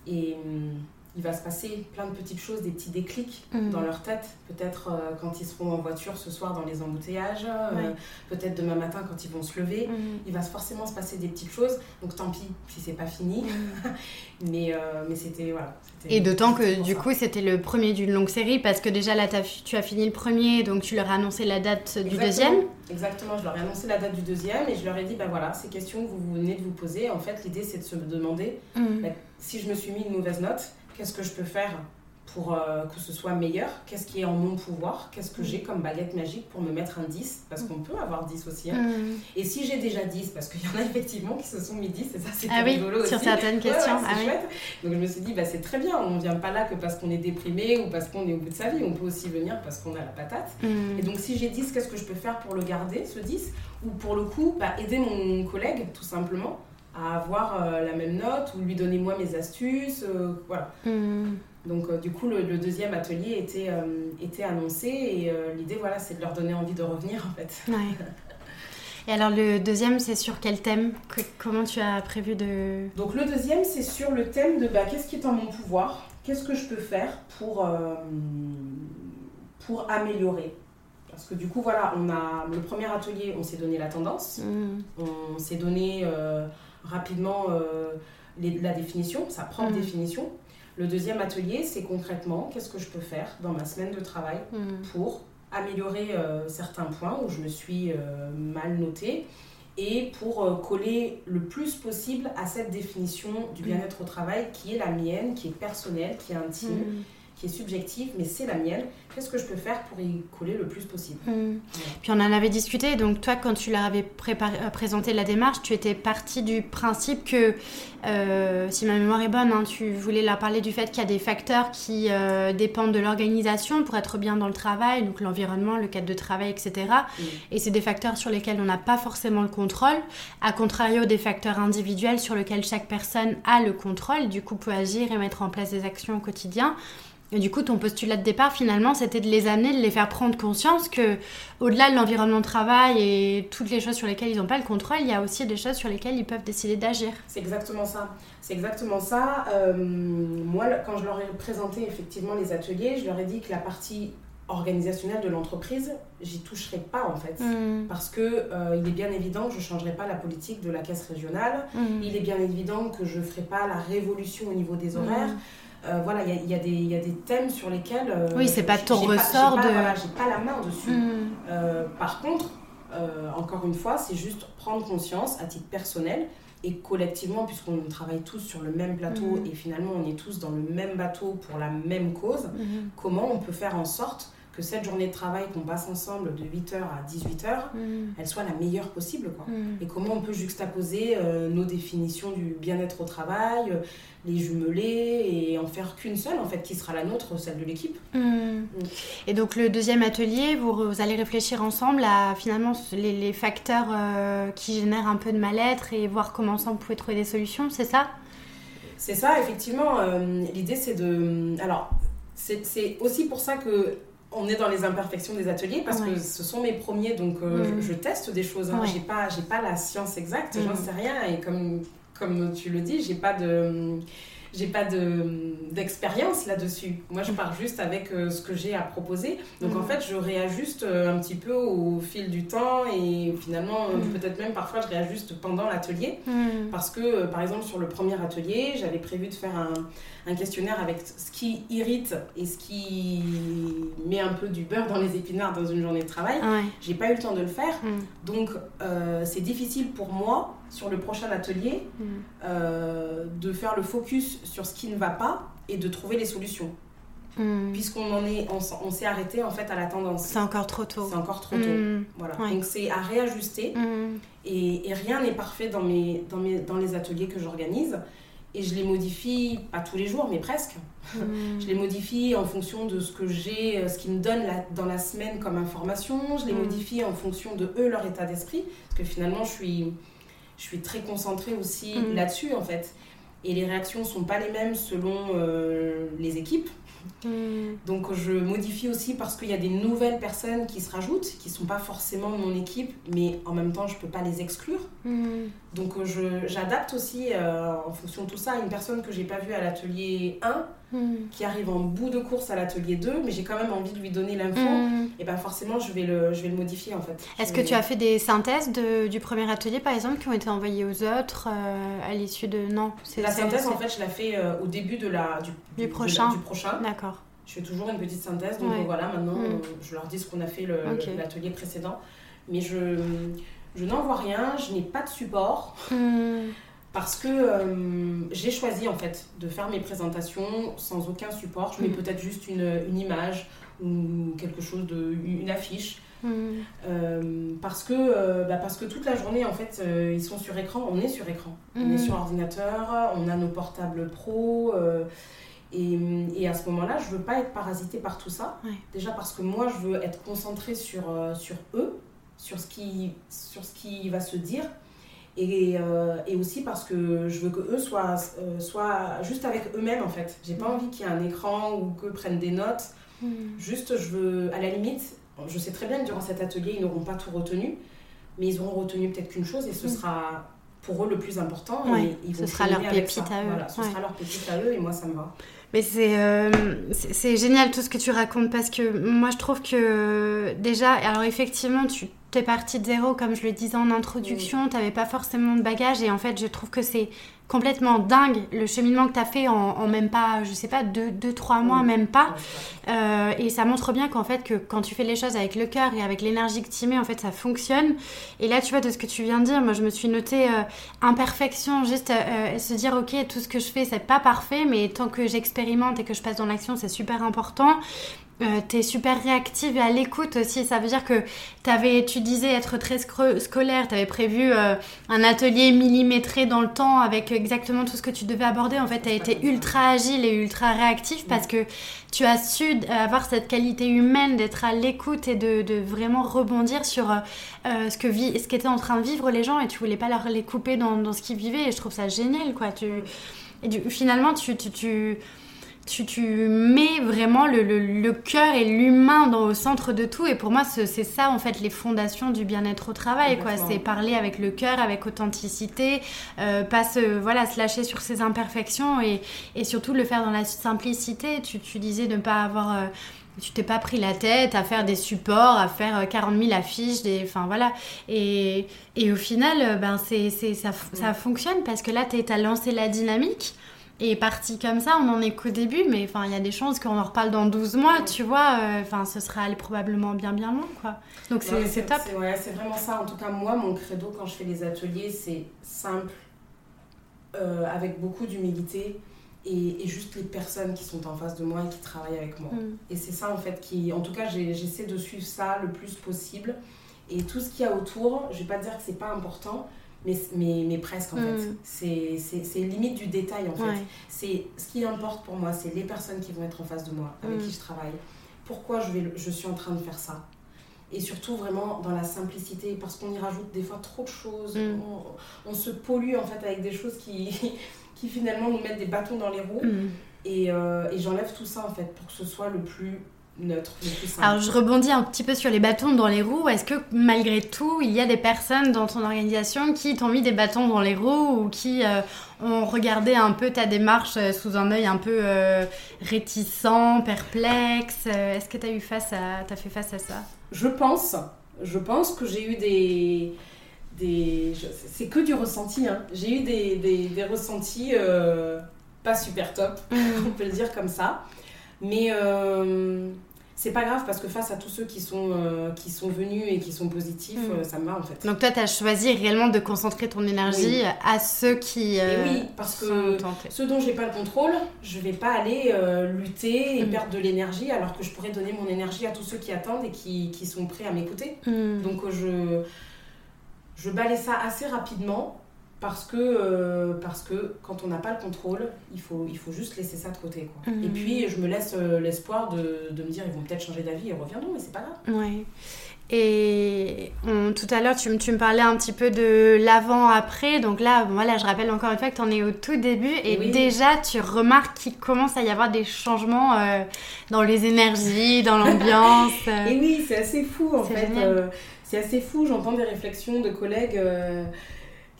Et hum, il va se passer plein de petites choses, des petits déclics mhm. dans leur tête. Peut-être euh, quand ils seront en voiture ce soir dans les embouteillages, euh, peut-être demain matin quand ils vont se lever. Mhm. Il va forcément se passer des petites choses. Donc tant pis si c'est pas fini. Mais euh, mais c'était voilà. Et d'autant que du coup c'était le premier d'une longue série parce que déjà là as, tu as fini le premier donc tu leur as annoncé la date du deuxième. Exactement, je leur ai annoncé la date du deuxième et je leur ai dit bah voilà ces questions que vous venez de vous poser en fait l'idée c'est de se demander bah, si je me suis mis une mauvaise note Qu'est-ce que je peux faire pour euh, que ce soit meilleur? Qu'est-ce qui est en mon pouvoir? Qu'est-ce que j'ai comme baguette magique pour me mettre un 10 Parce qu'on peut avoir 10 aussi. Hein. Mm. Et si j'ai déjà 10, parce qu'il y en a effectivement qui se sont mis 10, et ça c'est ah rigolo oui, Sur certaines questions. ah chouette. Donc je me suis dit, bah, c'est très bien, on ne vient pas là que parce qu'on est déprimé ou parce qu'on est au bout de sa vie, on peut aussi venir parce qu'on a la patate. Mm. Et donc si j'ai 10, qu'est-ce que je peux faire pour le garder, ce 10 Ou pour le coup, bah, aider mon collègue tout simplement à avoir euh, la même note ou lui donner moi mes astuces. Euh, voilà. Hmm. Donc euh, du coup, le, deuxième atelier était, était annoncé et l'idée, voilà, c'est de leur donner envie de revenir en fait. Et alors le deuxième, c'est sur quel thème? Comment tu as prévu de... Donc le deuxième, c'est sur le thème de bah, qu'est-ce qui est en mon pouvoir? Qu'est-ce que je peux faire pour, pour améliorer? Parce que du coup, voilà, on a le premier atelier, on s'est donné la tendance, hmm. on s'est donné rapidement euh, la définition, sa propre mm. définition. Le deuxième atelier, c'est concrètement qu'est-ce que je peux faire dans ma semaine de travail mm. pour améliorer euh, certains points où je me suis euh, mal notée et pour coller le plus possible à cette définition du mm. bien-être au travail qui est la mienne, qui est personnelle, qui est intime qui est subjective, mais c'est la mienne. Qu'est-ce que je peux faire pour y coller le plus possible? Hmm. Puis on en avait discuté, donc toi, quand tu leur avais euh, présenté la démarche, tu étais partie du principe que, euh, si ma mémoire est bonne, hein, tu voulais leur parler du fait qu'il y a des facteurs qui euh, dépendent de l'organisation pour être bien dans le travail, donc l'environnement, le cadre de travail, etc. Et c'est des facteurs sur lesquels on n'a pas forcément le contrôle, à contrario des facteurs individuels sur lesquels chaque personne a le contrôle, du coup peut agir et mettre en place des actions au quotidien. Et du coup, ton postulat de départ, finalement, c'était de les amener, de les faire prendre conscience que, au-delà de l'environnement de travail et toutes les choses sur lesquelles ils n'ont pas le contrôle, il y a aussi des choses sur lesquelles ils peuvent décider d'agir. C'est exactement ça. C'est exactement ça. Euh, moi, quand je leur ai présenté effectivement les ateliers, je leur ai dit que la partie organisationnel de l'entreprise, j'y toucherai pas en fait. Mm. Parce que euh, il est bien évident que je ne changerai pas la politique de la caisse régionale. Mm. Il est bien évident que je ne ferai pas la révolution au niveau des horaires. Mm. Euh, voilà, il y y, a des- il y a des thèmes sur lesquels. euh, Oui, c'est pas ton ressort pas, de- voilà, j'ai pas la main dessus. Mm. Euh, par contre, encore une fois, c'est juste prendre conscience à titre personnel et collectivement, puisqu'on travaille tous sur le même plateau Mhm. et finalement on est tous dans le même bateau pour la même cause, Mm. comment on peut faire en sorte que cette journée de travail qu'on passe ensemble de 8h à 18h, Mm. elle soit la meilleure possible. Quoi. Mm. Et comment on peut juxtaposer euh, nos définitions du bien-être au travail, euh, les jumeler et en faire qu'une seule, en fait, qui sera la nôtre, celle de l'équipe. Mm. Et donc le deuxième atelier, vous, vous allez réfléchir ensemble à finalement les, les facteurs euh, qui génèrent un peu de mal-être et voir comment ensemble vous pouvez trouver des solutions, c'est ça? C'est ça, effectivement. L'idée, c'est de. Alors, c'est aussi pour ça que. On est dans les imperfections des ateliers parce Ouais. que ce sont mes premiers, donc euh, Mm. je, je teste des choses. Hein. Ouais. J'ai pas, j'ai pas la science exacte, Mm. j'en sais rien. Et comme, comme tu le dis, j'ai pas de, j'ai pas de d'expérience là-dessus. Moi, je pars juste avec euh, ce que j'ai à proposer. Donc Mm. en fait, je réajuste euh, un petit peu au fil du temps et finalement, euh, Mm. peut-être même parfois, je réajuste pendant l'atelier. Mm. Parce que, par exemple, sur le premier atelier, j'avais prévu de faire un, un questionnaire avec ce qui irrite et ce qui met un peu du beurre dans les épinards dans une journée de travail. Ouais. J'ai pas eu le temps de le faire. Donc, euh, c'est difficile pour moi, sur le prochain atelier, Mm. euh, de faire le focus sur ce qui ne va pas et de trouver les solutions. Mm. Puisqu'on en est, on, s'est arrêté en fait à la tendance. C'est encore trop tôt. C'est encore trop tôt. Mm. Voilà. Ouais. Donc, c'est à réajuster. Et, et rien n'est parfait dans, mes, dans, mes, dans les ateliers que j'organise. Et je les modifie, pas tous les jours, mais presque. Je les modifie en fonction de ce que j'ai, euh, ce qu'ils me donnent la- dans la semaine comme information. Je les modifie en fonction de eux, leur état d'esprit. Parce que finalement, je suis, je suis très concentrée aussi Mm. là-dessus, en fait. Et les réactions sont pas les mêmes selon euh, les équipes. Mm. Donc je modifie aussi parce qu'il y a des nouvelles personnes qui se rajoutent, qui sont pas forcément mon équipe, mais en même temps, je peux pas les exclure. Mm. Donc j'adapte aussi euh, en fonction de tout ça une personne que j'ai pas vue à l'atelier 1 Mm. qui arrive en bout de course à l'atelier 2 mais j'ai quand même envie de lui donner l'info Mm. et ben forcément je vais le, je vais le modifier en fait. Est-ce que tu as fait des synthèses de- du premier atelier, par exemple, qui ont été envoyées aux autres euh, à l'issue de... Non, c'est La synthèse en fait je la fais euh, au début de la, du, Du de la- prochain. du prochain. D'accord. Je fais toujours une petite synthèse donc Ouais. voilà maintenant Mm. euh, je leur dis ce qu'on a fait l'atelier précédent mais je, je n'en vois rien, je n'ai pas de support. Mm. Parce que euh, j'ai choisi en fait de faire mes présentations sans aucun support. Je mets Mhm. peut-être juste une, une image ou quelque chose de une affiche Mm. Euh, parce que euh, bah, parce que toute la journée en fait ils sont sur écran. On est sur écran. On est sur ordinateur. On a nos portables pro. et, et à ce moment-là, je veux pas être parasitée par tout ça. Ouais. Déjà parce que moi, je veux être concentrée sur, sur eux, sur ce, qui, sur ce qui va se dire. Et, euh, et aussi parce que je veux que eux soient, euh, soient juste avec eux-mêmes en fait. J'ai pas envie qu'il y ait un écran ou qu'eux prennent des notes. Mm. Juste, je veux, à la limite, je sais très bien que durant cet atelier, ils n'auront pas tout retenu, mais ils auront retenu peut-être qu'une chose et ce Mm. sera pour eux le plus important. Ouais, et ils ce sera leur pépite à eux. Voilà, ce Ouais. sera leur pépite à eux et moi, ça me va. Mais c'est euh, c'est c'est génial tout ce que tu racontes parce que moi je trouve que déjà, alors effectivement, tu t'es partie de zéro, comme je le disais en introduction, tu n'avais pas forcément de bagages et en fait, je trouve que c'est complètement dingue le cheminement que tu as fait en, en même pas, je sais pas, deux, deux trois mois, même pas. Euh, et ça montre bien qu'en fait, que quand tu fais les choses avec le cœur et avec l'énergie que tu mets, en fait, ça fonctionne. Et là, tu vois, de ce que tu viens de dire, moi, je me suis noté euh, imperfection, juste euh, se dire, ok, tout ce que je fais, c'est pas parfait, mais tant que j'expérimente et que je passe dans l'action, c'est super important. Euh, t'es super réactive et à l'écoute aussi. Ça veut dire que t'avais, tu disais être très scolaire, t'avais prévu euh, un atelier millimétré dans le temps avec exactement tout ce que tu devais aborder. En fait, t'as été ultra agile et ultra réactif parce que tu as su avoir cette qualité humaine d'être à l'écoute et de, de vraiment rebondir sur euh, ce que vit, ce qu'étaient en train de vivre les gens et tu voulais pas leur les couper dans, dans ce qu'ils vivaient. Et je trouve ça génial, quoi. Tu, et du, finalement, tu, tu, tu tu, tu mets vraiment le, le, le cœur et l'humain dans au centre de tout. Et pour moi, c'est ça, en fait, les fondations du bien-être au travail. quoi. C'est parler avec le cœur, avec authenticité, euh, pas se, voilà, se lâcher sur ses imperfections et, et surtout le faire dans la simplicité. Tu, tu disais de ne pas avoir... euh, tu t'es pas pris la tête à faire des supports, à faire 40 000 affiches, des, enfin voilà. Et, et au final, ben c'est, ça, ça fonctionne parce que là, tu as lancé la dynamique et parti comme ça, on en est qu'au début, mais enfin, il y a des chances qu'on en reparle dans 12 mois, tu vois. Euh, enfin, ce sera allé probablement bien, bien loin, quoi. Donc, c'est top. Ouais, c'est vraiment ça. En tout cas, moi, mon credo quand je fais les ateliers, c'est simple, euh, avec beaucoup d'humilité et, juste les personnes qui sont en face de moi et qui travaillent avec moi. Mm. Et c'est ça, en fait, qui. En tout cas, j'essaie de suivre ça le plus possible. Et tout ce qu'il y a autour, je vais pas dire que c'est pas important, mais, mais, mais presque en fait. Mm. C'est limite du détail en fait. C'est Ce qui importe pour moi, c'est les personnes qui vont être en face de moi, avec mm. qui je travaille. Pourquoi je, vais, je suis en train de faire ça? Et surtout vraiment dans la simplicité parce qu'on y rajoute des fois trop de choses mm. on, on, se pollue en fait avec des choses qui, qui finalement nous mettent des bâtons dans les roues et, euh, et j'enlève tout ça en fait pour que ce soit le plus Alors je rebondis un petit peu sur les bâtons dans les roues. Est-ce que malgré tout, il y a des personnes dans ton organisation qui t'ont mis des bâtons dans les roues ou qui euh, ont regardé un peu ta démarche euh, sous un œil un peu euh, réticent, perplexe? Est-ce que tu as eu face à, as fait face à ça? Je pense. Je pense que j'ai eu des des c'est que du ressenti hein. j'ai eu des, des, des ressentis pas super top mm. on peut le dire comme ça mais euh, c'est pas grave parce que face à tous ceux qui sont, euh, qui sont venus et qui sont positifs, mm. euh, ça me va en fait. Donc toi, tu as choisi réellement de concentrer ton énergie à ceux qui. oui, parce que ceux dont j'ai pas le contrôle, je vais pas aller lutter et mm. perdre de l'énergie alors que je pourrais donner mon énergie à tous ceux qui attendent et qui, qui sont prêts à m'écouter. Mm. Donc je, je balais ça assez rapidement parce que, euh, parce que quand on n'a pas le contrôle, il faut, il faut juste laisser ça de côté. Quoi. Et puis, je me laisse euh, l'espoir de, de, me dire, ils vont peut-être changer d'avis et reviendront, mais c'est pas grave. Ouais. Et tout à l'heure, tu, tu, me parlais un petit peu de l'avant-après. Donc là, voilà, je rappelle encore une fois que tu en es au tout début. Et déjà, tu remarques qu'il commence à y avoir des changements euh, dans les énergies, dans l'ambiance. et oui, c'est assez fou en fait. c'est assez fou. J'entends des réflexions de collègues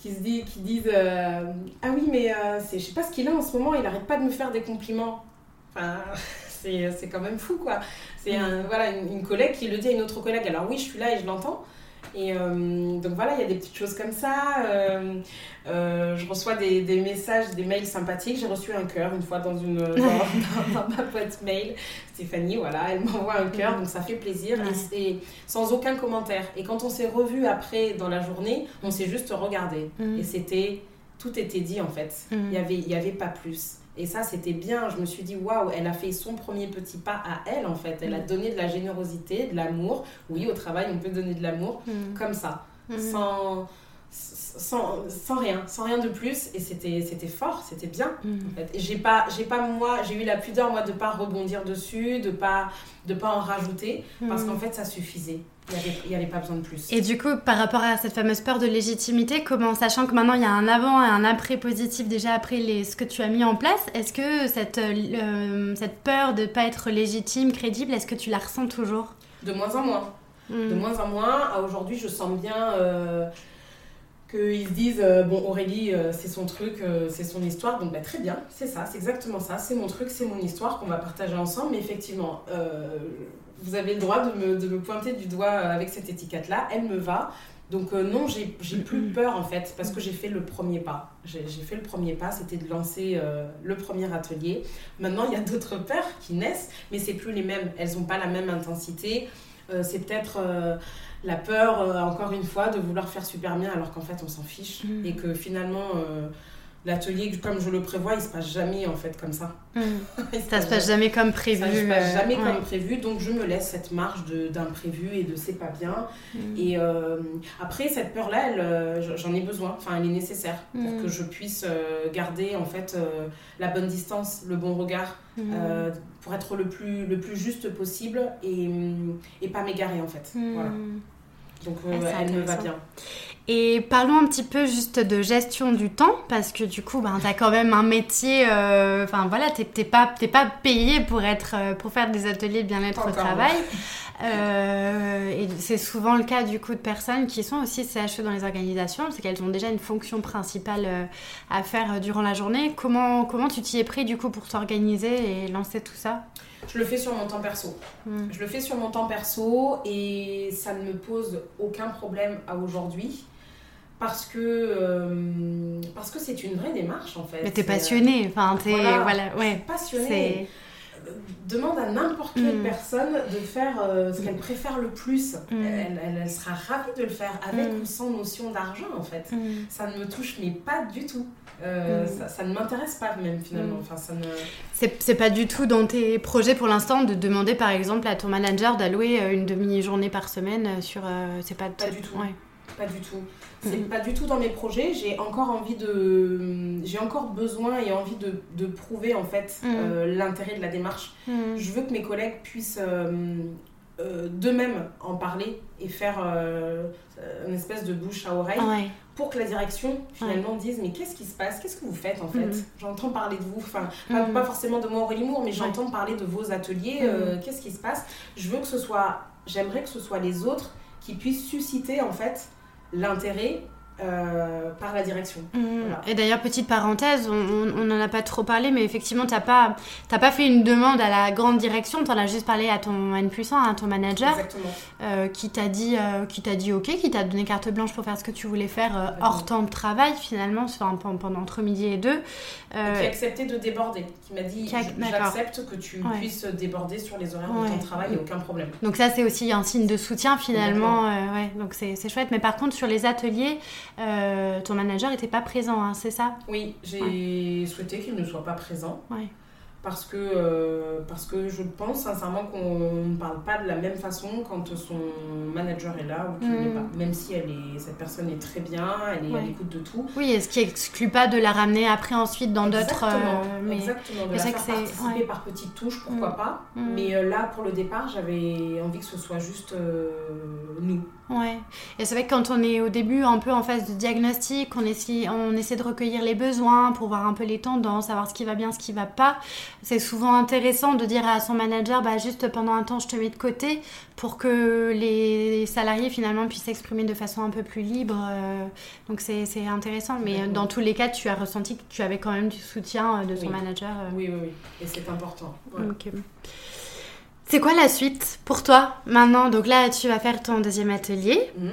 qui se dit, qui disent euh, ah oui mais euh, c'est je sais pas ce qu'il a en ce moment, il arrête pas de me faire des compliments. Enfin, c'est quand même fou quoi. C'est un, voilà une, collègue qui le dit à une autre collègue. Alors oui, je suis là et je l'entends. Et euh, donc voilà, il y a des petites choses comme ça. je reçois des, des, messages, des mails sympathiques. J'ai reçu un cœur une fois dans, une, dans, ma boîte mail. Stéphanie, voilà, elle m'envoie un cœur, donc ça fait plaisir. Et, sans aucun commentaire. Et quand on s'est revu après dans la journée, on s'est juste regardé. Mm. Et c'était. Tout était dit en fait. Mm. Il n'y avait, il y avait pas plus. Et ça, c'était bien. Je me suis dit, waouh, elle a fait son premier petit pas à elle, en fait. Elle a mm. donné de la générosité, de l'amour. Oui, au travail, on peut donner de l'amour comme ça. Sans, sans, sans, rien, sans rien de plus. Et c'était, c'était fort, c'était bien. Mm. En fait. Et j'ai pas, j'ai pas, moi, j'ai eu la pudeur, moi, de pas rebondir dessus, de pas, de pas en rajouter, parce mm. qu'en fait, ça suffisait. Il n'y avait, pas besoin de plus. Et du coup, par rapport à cette fameuse peur de légitimité, comment, sachant que maintenant il y a un avant et un après positif déjà après les, ce que tu as mis en place, est-ce que cette, euh, cette peur de ne pas être légitime, crédible, est-ce que tu la ressens toujours? De moins en moins. Mm. De moins en moins. Aujourd'hui, je sens bien. Euh, qu'ils se disent euh, bon Aurélie euh, c'est son truc euh, c'est son histoire. Donc bah, très bien c'est ça c'est exactement ça. C'est mon truc c'est mon histoire qu'on va partager ensemble. Mais effectivement vous avez le droit de me, de me, pointer du doigt avec cette étiquette là elle me va. Donc non j'ai plus peur en fait parce que j'ai fait le premier pas. J'ai fait le premier pas c'était de lancer le premier atelier. Maintenant il y a d'autres peurs qui naissent mais c'est plus les mêmes. Elles n'ont pas la même intensité. C'est peut-être la peur, euh, encore une fois, de vouloir faire super bien alors qu'en fait on s'en fiche mm. et que finalement euh, l'atelier, comme je le prévois, il se passe jamais en fait comme ça. Mm. ça se passe jamais comme prévu. Ça se passe euh, jamais comme prévu, donc je me laisse cette marge d'imprévu et de c'est pas bien. Mm. Et après cette peur-là, j'en ai besoin, enfin elle est nécessaire pour que je puisse garder en fait la bonne distance, le bon regard. pour être le plus, le plus juste possible et, et pas m'égarer en fait. Voilà. Donc euh, elle me va bien. Et parlons un petit peu juste de gestion du temps, parce que du coup, ben, tu as quand même un métier, euh, enfin voilà, tu n'es pas, pas payé pour, être, euh, pour faire des ateliers de bien-être au travail. et c'est souvent le cas du coup de personnes qui sont aussi CHE dans les organisations, c'est qu'elles ont déjà une fonction principale à faire durant la journée. Comment, comment tu t'y es pris du coup pour t'organiser et lancer tout ça? Je le fais sur mon temps perso. Mm. Je le fais sur mon temps perso et ça ne me pose aucun problème à aujourd'hui parce que euh, parce que c'est une vraie démarche en fait. Mais t'es passionnée, enfin t'es voilà, ouais. Passionnée. Euh, demande à n'importe quelle mm. personne de faire euh, ce qu'elle préfère le plus. Mm. Elle, elle, sera ravie de le faire avec mm. ou sans notion d'argent en fait. Ça ne me touche mais pas du tout. ça, ça, ne m'intéresse pas même finalement. Enfin, ça ne... C'est pas du tout dans tes projets pour l'instant de demander par exemple à ton manager d'allouer une demi-journée par semaine sur... c'est pas, pas du tout. Ouais. Pas du tout. C'est mhm. pas du tout dans mes projets. J'ai encore envie de. J'ai encore besoin et envie de, de prouver en fait mhm. euh, l'intérêt de la démarche. Mhm. Je veux que mes collègues puissent euh, euh, d'eux-mêmes en parler et faire une espèce de bouche à oreille. Pour que la direction finalement dise mais qu'est-ce qui se passe? Qu'est-ce que vous faites en fait? J'entends parler de vous, enfin pas, forcément de moi Aurélie Moore, mais j'entends parler de vos ateliers. qu'est-ce qui se passe? Je veux que ce soit, j'aimerais que ce soit les autres qui puissent susciter en fait l'intérêt euh, par la direction. Mmh. Et d'ailleurs, petite parenthèse, on n'en a pas trop parlé, mais effectivement, tu n'as pas, pas fait une demande à la grande direction, tu en as juste parlé à ton N plus 1, à ton manager, euh, qui t'a dit, euh, qui dit OK, qui t'a donné carte blanche pour faire ce que tu voulais faire hors temps de travail, finalement, pendant entre midi et deux. qui a accepté de déborder, qui m'a dit J'accepte que tu puisses déborder sur les horaires de ton travail, il n'y a aucun problème. Donc, ça, c'est aussi un signe de soutien, finalement. ouais, donc, c'est chouette. Mais par contre, sur les ateliers, euh, ton manager n'était pas présent, hein, c'est ça? Oui, j'ai souhaité qu'il ne soit pas présent. Parce que, euh, parce que je pense sincèrement qu'on ne parle pas de la même façon quand son manager est là ou qu'il n'est mm. pas. Même si elle est, cette personne est très bien, elle est à l'écoute de tout. Oui, et ce qui exclut pas de la ramener après ensuite dans d'autres. Euh, mais... Exactement, de la faire participer par petites touches, pourquoi mm. pas. Mm. Mais là, pour le départ, j'avais envie que ce soit juste nous. Ouais. Et c'est vrai que quand on est au début un peu en phase de diagnostic, on essaie, on essaie de recueillir les besoins pour voir un peu les tendances, savoir ce qui va bien, ce qui va pas. C'est souvent intéressant de dire à son manager, bah juste pendant un temps, je te mets de côté pour que les salariés finalement puissent s'exprimer de façon un peu plus libre. Euh. Donc c'est intéressant. Mais dans tous les cas, tu as ressenti que tu avais quand même du soutien euh, de son manager. Euh. Oui, oui, oui. Et c'est important. Ok. C'est quoi la suite pour toi maintenant Donc là, tu vas faire ton deuxième atelier. Mhm.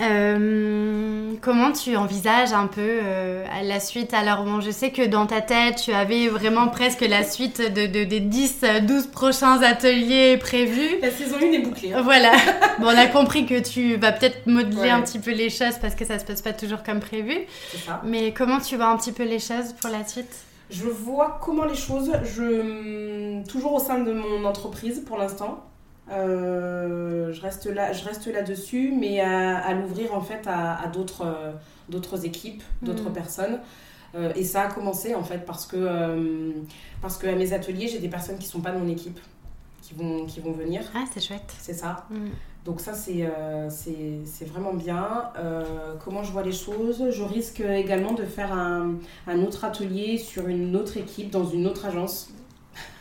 Euh, comment tu envisages un peu euh, la suite Alors bon, je sais que dans ta tête, tu avais vraiment presque la suite de, des 10-12 prochains ateliers prévus. La saison 1 est bouclée. Hein. Voilà. bon, on a compris que tu vas peut-être modeler un petit peu les choses parce que ça se passe pas toujours comme prévu. C'est ça. Mais comment tu vois un petit peu les choses pour la suite je vois comment les choses, je, toujours au sein de mon entreprise pour l'instant. Euh, je reste là, je reste là-dessus, mais à, l'ouvrir en fait à, d'autres, d'autres équipes, d'autres mm. personnes. Euh, et ça a commencé en fait parce que, euh, parce que à mes ateliers, j'ai des personnes qui sont pas de mon équipe qui vont, qui vont venir. Ah, c'est chouette. C'est ça. Mm. Donc ça, c'est euh, c'est vraiment bien. Euh, comment je vois les choses? Je risque également de faire un, un, autre atelier sur une autre équipe dans une autre agence.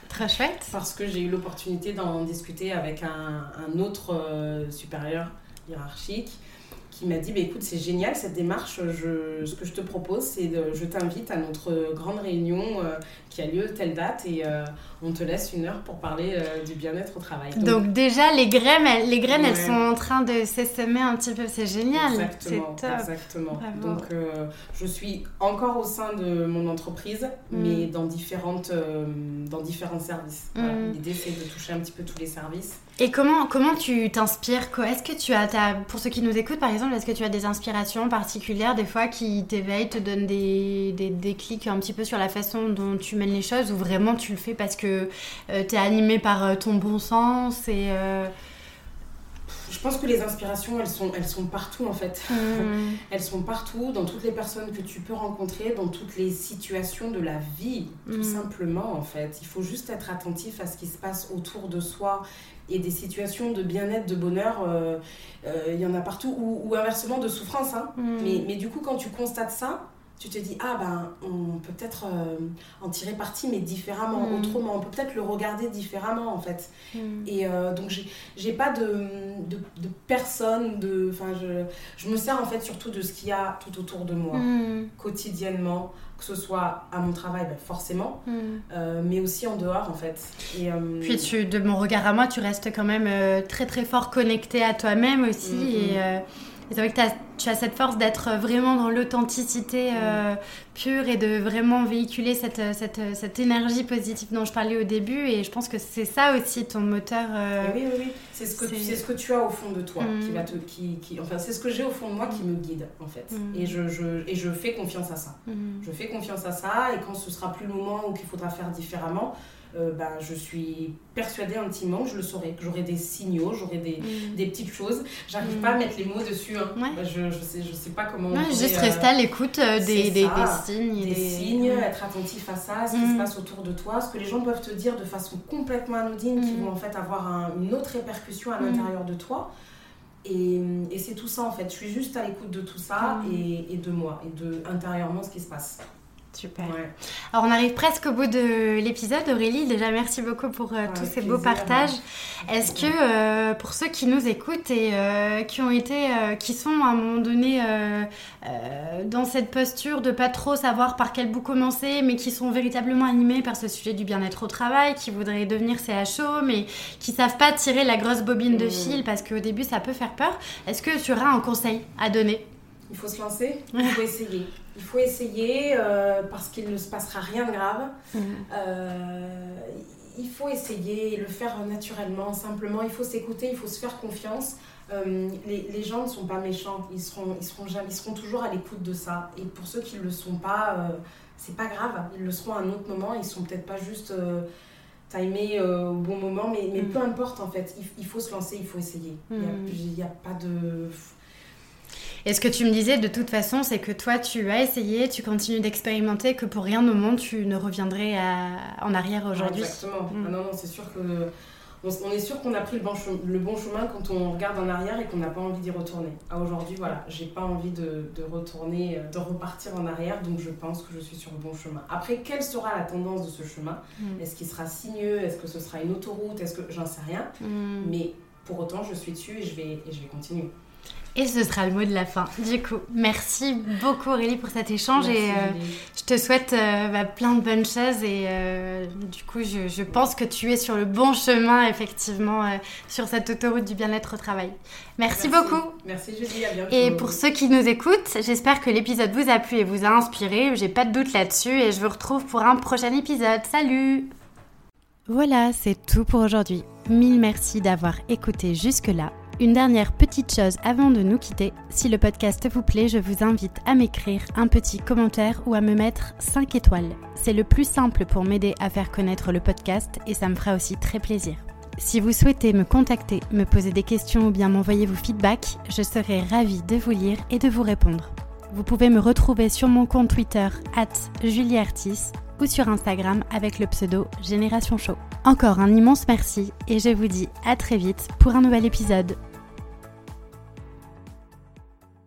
Très chouette. Parce que j'ai eu l'opportunité d'en discuter avec un, un autre euh, supérieur hiérarchique qui m'a dit bah, écoute c'est génial cette démarche je, ce que je te propose c'est de je t'invite à notre grande réunion qui a lieu telle date et on te laisse une heure pour parler euh, du bien-être au travail. Donc, déjà, les graines, elles, les graines, elles sont en train de s'essaimer un petit peu. C'est génial. Exactement. Top. Exactement. Donc, euh, je suis encore au sein de mon entreprise, mm. mais dans, différentes, euh, dans différents services. Mm. L'idée, c'est de toucher un petit peu tous les services. Et comment, comment tu t'inspires Est-ce que tu as, pour ceux qui nous écoutent par exemple, est-ce que tu as des inspirations particulières des fois qui t'éveillent, te donnent des, des, des clics un petit peu sur la façon dont tu mènes les choses ou vraiment tu le fais parce que euh, tu es animé par euh, ton bon sens et euh, je pense que les inspirations, elles sont, elles sont partout en fait. Mm. elles sont partout, dans toutes les personnes que tu peux rencontrer, dans toutes les situations de la vie, tout mm. simplement en fait. Il faut juste être attentif à ce qui se passe autour de soi et des situations de bien-être, de bonheur. Il y en a partout, ou, inversement de souffrance. Hein. Mm. Mais, mais du coup, quand tu constates ça, tu te dis, ah ben, on peut peut-être euh, en tirer parti, mais différemment, mm. autrement. On peut peut-être le regarder différemment, en fait. Mm. Et euh, donc, j'ai pas de, de, de personne, de, je, je me sers en fait surtout de ce qu'il y a tout autour de moi, quotidiennement, que ce soit à mon travail, ben, forcément, mm. euh, mais aussi en dehors en fait. Et, euh, Puis tu, de mon regard à moi, tu restes quand même euh, très très fort connecté à toi-même aussi. Mm, et, c'est vrai que tu as cette force d'être vraiment dans l'authenticité euh, pure et de vraiment véhiculer cette, cette, cette, énergie positive dont je parlais au début. Et je pense que c'est ça aussi ton moteur. Euh, oui, oui, oui. C'est ce, que tu, ce que tu as au fond de toi. Qui mm. va te, qui, qui, enfin, c'est ce que j'ai au fond de moi qui me guide, en fait. Mm. Et, je, je, et je fais confiance à ça. Mm. Je fais confiance à ça. Et quand ce sera plus le moment où qu'il faudra faire différemment, euh, bah, je suis persuadée intimement que je le saurai, que j'aurai des signaux, j'aurai des, mm. des, petites choses. J'arrive mm. pas à mettre les mots dessus. Hein. Bah, je, je, sais, je sais pas comment. Ouais, juste rester à l'écoute euh, des, des, des, signes. Des, signes, être attentif à ça, ce qui se mm. passe autour de toi, ce que les gens peuvent te dire de façon complètement anodine, qui vont en fait avoir une autre répercussion à l'intérieur de toi. Et, et c'est tout ça en fait. Je suis juste à l'écoute de tout ça et, et, de moi et de intérieurement ce qui se passe. Super. Alors on arrive presque au bout de l'épisode. Aurélie, déjà merci beaucoup pour euh, tous ces beaux partages. Est-ce que euh, pour ceux qui nous écoutent et euh, qui ont été, qui sont à un moment donné dans cette posture de pas trop savoir par quel bout commencer, mais qui sont véritablement animés par ce sujet du bien-être au travail, qui voudraient devenir CHO, mais qui savent pas tirer la grosse bobine de mmh. fil parce qu'au début ça peut faire peur, est-ce que tu auras un conseil à donner? Il faut se lancer, il faut essayer. Il faut essayer euh, parce qu'il ne se passera rien de grave. Mhm. Euh, il faut essayer et le faire naturellement, simplement. Il faut s'écouter, il faut se faire confiance. Euh, les, les, gens ne sont pas méchants, ils seront, ils seront, jamais, ils seront toujours à l'écoute de ça. Et pour ceux qui ne le sont pas, c'est pas grave, ils le seront à un autre moment. Ils sont peut-être pas juste timés au bon moment, mais, mais mhm. peu importe en fait. Il, faut se lancer, il faut essayer. Il n'y a, mhm. a, pas de et ce que tu me disais de toute façon, c'est que toi, tu as essayé, tu continues d'expérimenter, que pour rien au monde, tu ne reviendrais en arrière aujourd'hui. exactement. Mm. Ah non, non, c'est sûr que. On, est sûr qu'on a pris le bon, chemin, le bon, chemin quand on regarde en arrière et qu'on n'a pas envie d'y retourner. À aujourd'hui, voilà, j'ai pas envie de, de, retourner, euh, de repartir en arrière, donc je pense que je suis sur le bon chemin. Après, quelle sera la tendance de ce chemin? Mm. Est-ce qu'il sera sinueux? Est-ce que ce sera une autoroute? Est-ce que j'en sais rien mm. Mais pour autant, je suis dessus et je vais, et je vais continuer. Et ce sera le mot de la fin. Du coup, merci beaucoup Aurélie pour cet échange et euh, je te souhaite euh, bah, plein de bonnes choses et euh, du coup, je, pense que tu es sur le bon chemin effectivement sur cette autoroute du bien-être au travail. Merci, beaucoup. Merci Julie, à bientôt. Et pour ceux qui nous écoutent, j'espère que l'épisode vous a plu et vous a inspiré. J'ai pas de doute là-dessus et je vous retrouve pour un prochain épisode. Salut Voilà, c'est tout pour aujourd'hui. Mille merci d'avoir écouté jusque-là. Une dernière petite chose avant de nous quitter, si le podcast vous plaît, je vous invite à m'écrire un petit commentaire ou à me mettre 5 étoiles. C'est le plus simple pour m'aider à faire connaître le podcast et ça me fera aussi très plaisir. Si vous souhaitez me contacter, me poser des questions ou bien m'envoyer vos feedbacks, je serai ravie de vous lire et de vous répondre. Vous pouvez me retrouver sur mon compte Twitter, at juliertis, sur Instagram avec le pseudo Génération Show. Encore un immense merci et je vous dis à très vite pour un nouvel épisode.